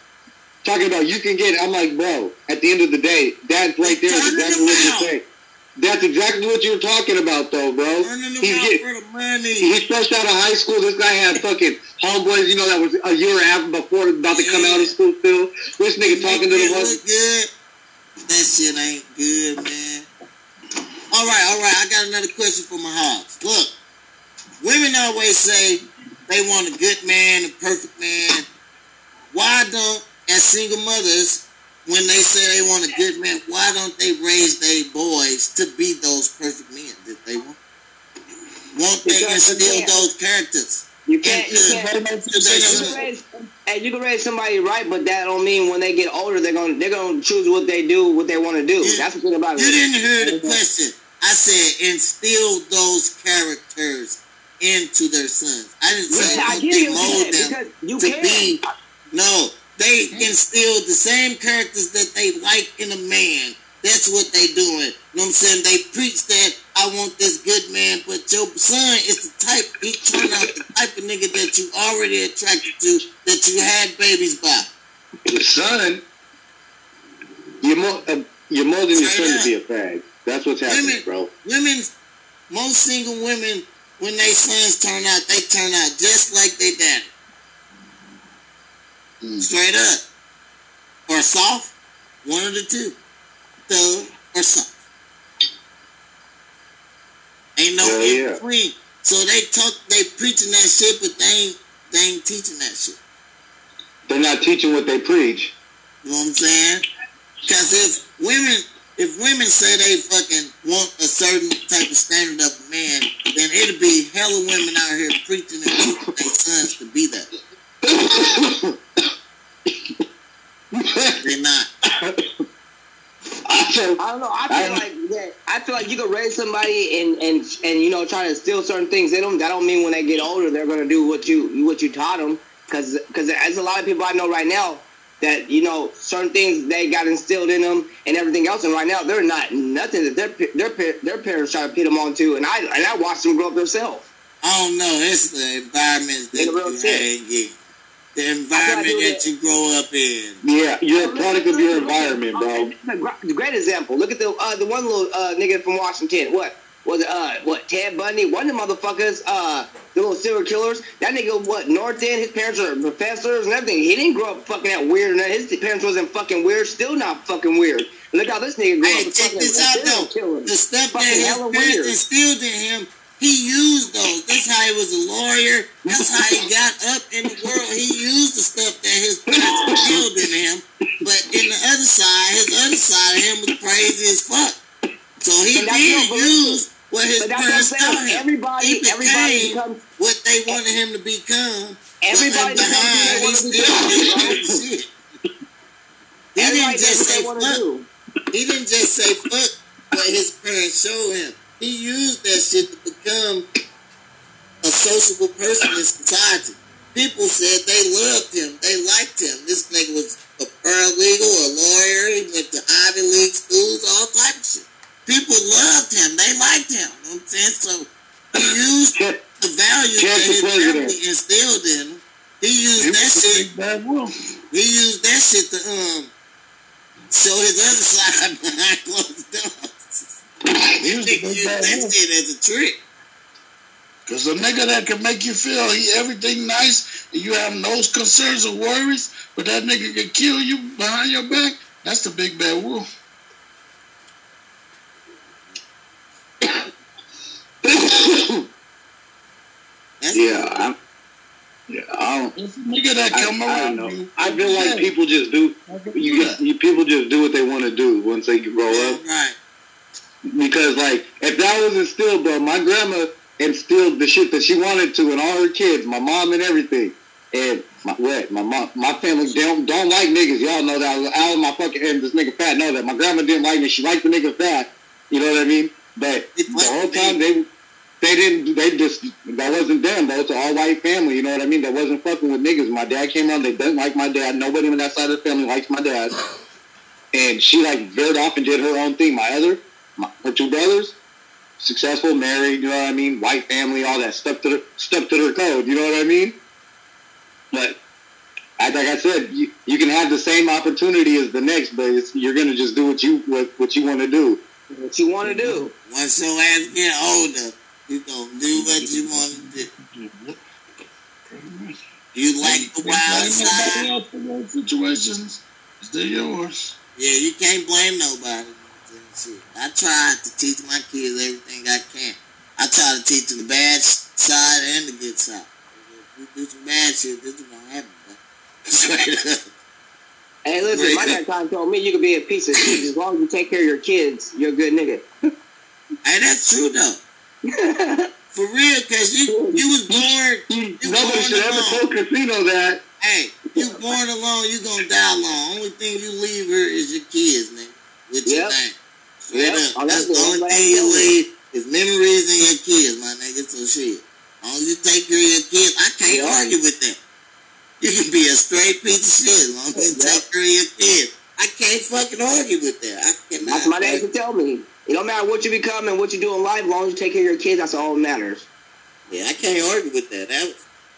Talking about you can get, I'm like, bro, at the end of the day, that's right there is exactly what you're out. That's exactly what you're talking about, though, bro. He's getting, for the money. He's fresh out of high school. This guy had fucking homeboys, you know, that was a year after before about to come out of school still. This nigga talking to the look good. That shit ain't good, man. All right, all right. I got another question for my hogs. Look, women always say they want a good man, a perfect man. Why don't, as single mothers, when they say they want a good man, why don't they raise their boys to be those perfect men that they want? Won't they Because instill those characters? You can't. You can't. You can raise, and you can raise somebody right, but that don't mean when they get older they're gonna they're gonna choose what they do, what they want to do. You- That's the thing about it. You didn't hear the question. I said instill those characters into their sons. I didn't say Yeah, I don't hear they you mold them because you to can. be. No, they instilled the same characters that they like in a man. That's what they doing. You know what I'm saying? They preach that I want this good man, but your son is the type, he turned out the type of nigga that you already attracted to, that you had babies by. Your son, you're more, uh, you're more than your son up. to be a fag. That's what's happening, Women, bro. women, most single women, when they sons turn out, they turn out just like they daddy. Mm. Straight up. Or soft, one of the two. Thug or soft. Ain't no Hell in yeah. between. So they talk, they preaching that shit, but they ain't, they ain't teaching that shit. They're not teaching what they preach. You know what I'm saying? Because if women, if women say they fucking want a certain type of standard of a man, then it'll be hella women out here preaching and teaching their sons to be that. They're not. I don't know. I feel I- like that. I feel like you can raise somebody and and and you know try to instill certain things in them. That don't mean when they get older they're gonna do what you what you taught them. Because because there's a lot of people I know right now that you know certain things they got instilled in them and everything else, and right now they're not nothing that their their their parents try to put them on to. And I and I watched them grow up themselves. I don't know. It's the environment that you hang in. The environment that that. you grow up in. yeah, you're a product of your environment, bro. Okay, this is a gr- Great example. Look at the uh, the one little uh, nigga from Washington. What was it? Uh, what Ted Bundy? One of the motherfuckers. Uh, the little serial killers. That nigga, what North End? His parents are professors and everything. He didn't grow up fucking that weird. And his parents wasn't fucking weird. Still not fucking weird. Look how this nigga grew Hey, up. check this a out serial though. killer. The stuff that his parents weird. instilled in him, he used those. That's how he was a lawyer. That's how he got up in the world. He used the stuff that his parents instilled in him. But in the other side, his other side of him was crazy as fuck. So he did use what his But that's what I'm parents taught him. Everybody, he everybody became becomes. what they wanted him to become. Everybody but behind, he still did shit. He didn't just say what they want fuck. He didn't just say fuck what his parents showed him. He used that shit to become a sociable person in society. People said they loved him, they liked him. This nigga was a paralegal, a lawyer, he went to Ivy League schools, all type of shit. People loved him, they liked him. You know what I'm saying? So he used Check- the values Check that his family instilled in him. He used He that shit he used that shit to um show his other side behind closed doors. He was a Nigga big bad wolf. as a trick. Cause a nigga that can make you feel he everything nice and you have no concerns or worries, but that nigga can kill you behind your back, that's the big bad wolf. Yeah, I, yeah, I don't. It's a nigga that I, come I around don't know. you. I feel like people just do. You, get- you people just do what they want to do once they grow up. right. Because like, if that was instilled, bro, my grandma instilled the shit that she wanted to in all her kids, my mom and everything. And my what? My mom, my family don't don't like niggas. Y'all know that. Out of my fucking and this nigga fat know that. My grandma didn't like me. She liked the nigga fat. You know what I mean? But the whole time they they didn't they just that wasn't them. That was an all white family. You know what I mean? That wasn't fucking with niggas. My dad came on. They didn't like my dad. Nobody on that side of the family likes my dad. And she like veered off and did her own thing. My other her two brothers, successful, married, you know what I mean, white family, all that stuck to the stuck to their code, you know what I mean? But like I said, you, you can have the same opportunity as the next, but it's, you're gonna just do what you what, what you want to do. What you want to do? Once your ass get older, you gonna do what you want to do. You like the wild side? nobody else in those situations. They're yours. Yeah, you can't blame nobody. Shit. I try to teach my kids everything I can. I try to teach them the bad side and the good side. If you do some bad shit, this is gonna happen. Straight up. Hey, listen, my dad kind of told me you could be a piece of shit as long as you take care of your kids. You're a good nigga. Hey, that's true though. For real, cause you you was born. You, You nobody should ever tell casino that. Hey, you born alone, you gonna die alone. Only thing you leave her is your kids, nigga. With your Yep. name. Straight Yep. up. Oh, That's the only thing you leave is memories and your kids, my nigga. So shit. As long as you take care of your kids, I can't Yep. argue with that. You can be a straight piece of shit as long as you Yep. take care of your kids. I can't fucking argue with that. I cannot. That's my dad used tell me. It don't matter what you become and what you do in life, as long as you take care of your kids, that's all that matters. Yeah, I can't argue with that. That was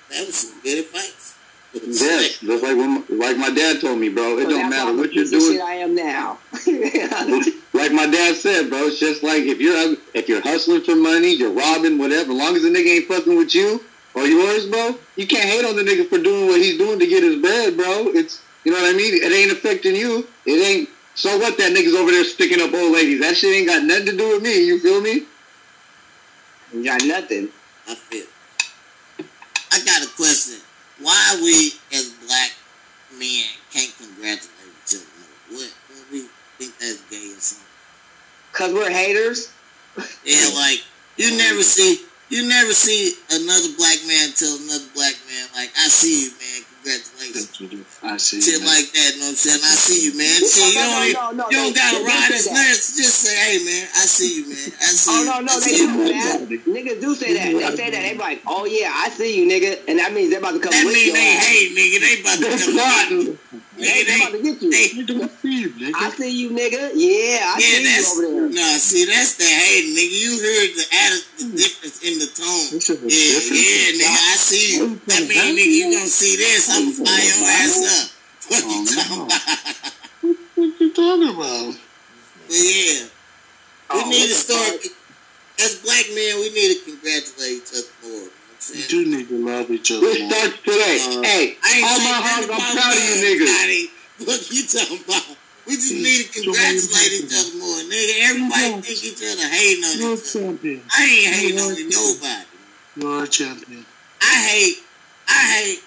that was some good advice. Yes, just like when, like my dad told me, bro. It So don't matter what you're doing. I am now. like my dad said, bro, it's just like if you're if you're hustling for money, you're robbing, whatever. As long as the nigga ain't fucking with you or yours, bro, you can't hate on the nigga for doing what he's doing to get his bread, bro. It's you know what I mean. It ain't affecting you. It ain't. So what? That nigga's over there sticking up old ladies. That shit ain't got nothing to do with me. You feel me? You got nothing. I feel. I got a question. Why we as black men can't congratulate each other? more? What? What we think that's gay or something? Cause we're haters. Yeah, like you never see you never see another black man tell another black man like I see you man, congratulations. I see. Shit man. like that, you know what I'm saying? I see you man. Shit, you No, no, don't, even- no, no, you don't they- gotta they ride do his that. Just say, hey man, I see you man. I see Oh you. no, no, I they see do that. Niggas do say that. They say that. They be like, oh yeah, I see you, nigga, and that means they're about to come That with mean your they hate nigga. They about to come not. get you. They, Nigga, they about to get you. they, You don't see you, nigga. I see you, nigga. Yeah, I yeah, see you over there. no. See, that's the hate, nigga. You heard the attitude, the difference in the tone. This is a Yeah, yeah, nigga. I see you. That mean, nigga, you gonna see this? I'm gonna fire your ass up. What you Oh, talking about? What you talking about? But yeah, we Oh, need to start. As black men, we need to congratulate each other more. You know what I'm You saying? do need to love each other It more. starts today. Uh, hey, I ain't all saying my heart, I'm proud of you niggas. Scottie. What you talking about? We just need to So what you congratulate each other more, nigga. Everybody don't. think each other hating on You're each other. champion. I ain't hating You're on a- nobody. You're a champion. I hate, I hate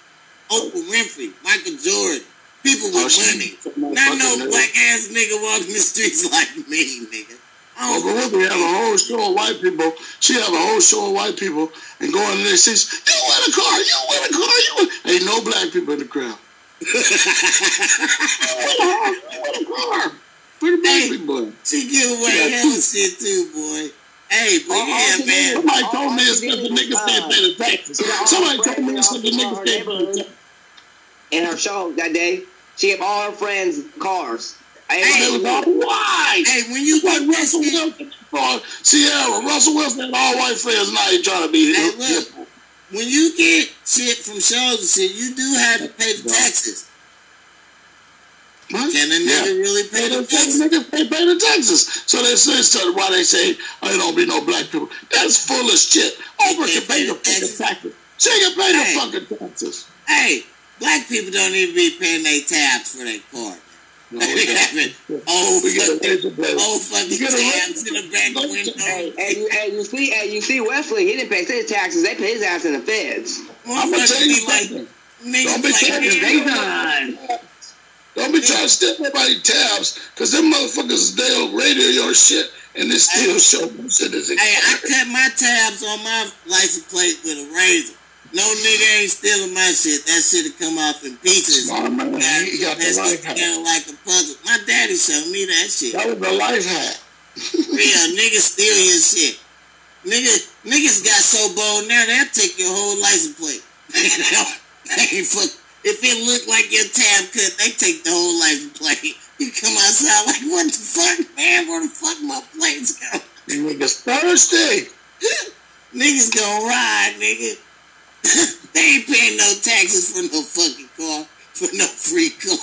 Oprah Winfrey, Michael Jordan, people with Oh, money. Not no black ass nigga walking the streets like me, nigga. I Oh, don't but we have a whole show of white people. She have a whole show of white people and go in there and says, "You win a car, you win a car, you win." Ain't no black people in the crowd. You win a car. Where the black Hey. people? She give away Yeah. hella shit too, boy. Hey, but All- all yeah, man. did- Somebody all- told me she it's because the did was, niggas can't uh, pay the taxes. she got all Somebody told me it's friends because the in niggas her can't pay the taxes. in her show that day. She gave all her friends cars. I ain't It gonna was all white. Hey, when you Like Russell Wilson Ciara. Russell Wilson had all white friends. Now he trying to be Hey, hip. When you get shit from shows and shit, you do have to pay the taxes. Huh? Can a Yeah. nigga really Pay the the taxes. taxes? Niggas pay, pay the taxes. So they say why they say oh, there don't be no black people. That's full of shit. Oprah can pay the fucking taxes. She can pay the Hey. fucking taxes. Hey, black people don't even be paying their tabs for their car. No, They we got- having old a fucking, razor blade. old fucking You a tabs in the back razor- window. Hey, hey, you, hey, you see, hey, you see Wesley, he didn't pay his taxes. They pay his ass in the feds. I'm gonna tell you like, something. niggas Don't be like, trying to yeah, they done. Don't be trying to steal nobody tabs, cause them motherfuckers they'll radio your shit and they still show them shit Hey, I cut my tabs on my license plate with a razor. No nigga ain't stealing my shit. That shit'll come off in pieces. Man, he got the that's life hack. like a puzzle. My daddy showed me that shit. That was the life hack. Real niggas steal your shit. Niggas, niggas got so bold now they'll take your whole license plate. they don't- they ain't fuck. If it look like your tab cut, they take the whole license plate. You come outside like, what the fuck, man? Where the fuck my plates go? Niggas thirsty. Niggas gonna ride, nigga. They ain't paying no taxes for no fucking car, for no free car.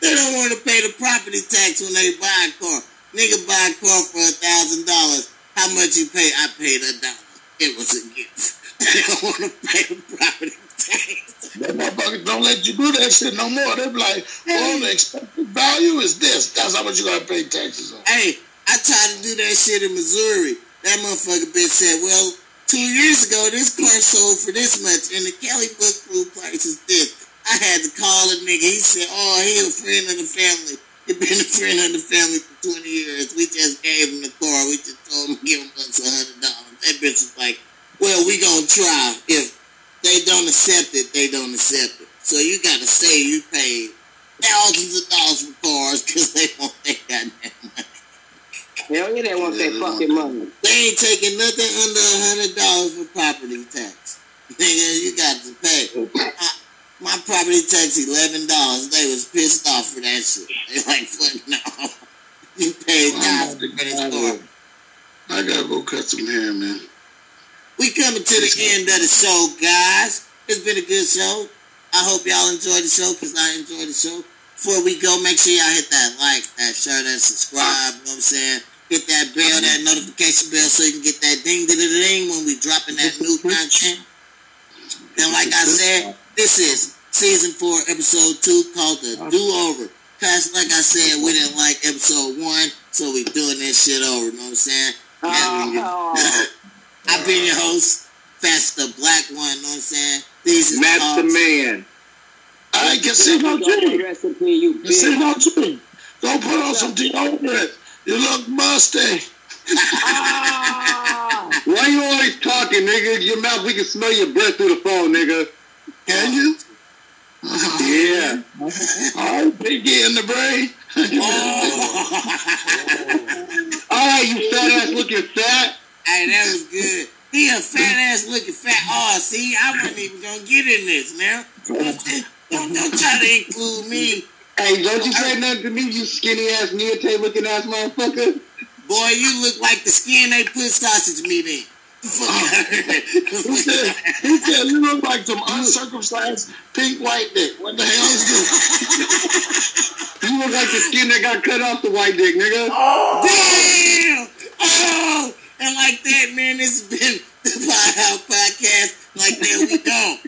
they don't want to pay the property tax when they buy a car. Nigga buy a car for a thousand dollars. How much you pay? I paid a dollar. It was a gift. They don't want to pay the property tax. That motherfuckers don't let you do that shit no more. They be like, oh, the expected value is this. That's how much you gotta pay taxes on. Hey, I tried to do that shit in Missouri. That motherfucker bitch said, well, two years ago, this car sold for this much, and the Kelly Book Crew price is this. I had to call a nigga. He said, oh, he a friend of the family. He been a friend of the family for 20 years. We just gave him the car. We just told him to give him us $100. That bitch was like, well, we gonna try. If they don't accept it, they don't accept it. So you gotta say you paid thousands of dollars for cars because they want their goddamn. Hell yeah, they want their fucking money. They ain't taking nothing under a hundred dollars for property tax. Nigga, you got to pay. I, my property tax eleven dollars. They was pissed off for that shit. They like, fuck no. You paid thousand for this car. I gotta go cut some hair, man. We coming to the end of the show, guys. It's been a good show. I hope y'all enjoyed the show because I enjoyed the show. Before we go, make sure y'all hit that like, that share, that subscribe. You know what I'm saying? Hit that bell, that notification bell, so you can get that ding ding ding ding when we dropping that new content. And like I said, this is season four, episode two, called the Do Over. Cause like I said, we didn't like episode one, so we doing this shit over. You know what I'm saying? Oh, I've been your host, Fast the Black One, You know what I'm saying? These is Matt the man. I can see no tree. rest in peace, you Can see bitch. no tree. Go put on some deodorant. You look musty. Ah! Why you always talking, nigga? Your mouth, we can smell your breath through the phone, nigga. Can you? Yeah. All right, piggy in the brain. oh. All right, you fat ass looking fat. Hey, that was good. He a fat ass looking fat. Oh, see, I wasn't even gonna get in this man. Don't, don't, don't try to include me. Hey, don't you say nothing to me, you skinny ass neotay looking ass motherfucker. Boy, you look like the skin they put sausage meat in. Fuck oh. out of here. He said, he said, you look like some uncircumcised pink white dick. What the hell is this? You look like the skin that got cut off the white dick, nigga. Damn! Oh! And like that, man, this has been the Pie House Podcast. Like that, we gone.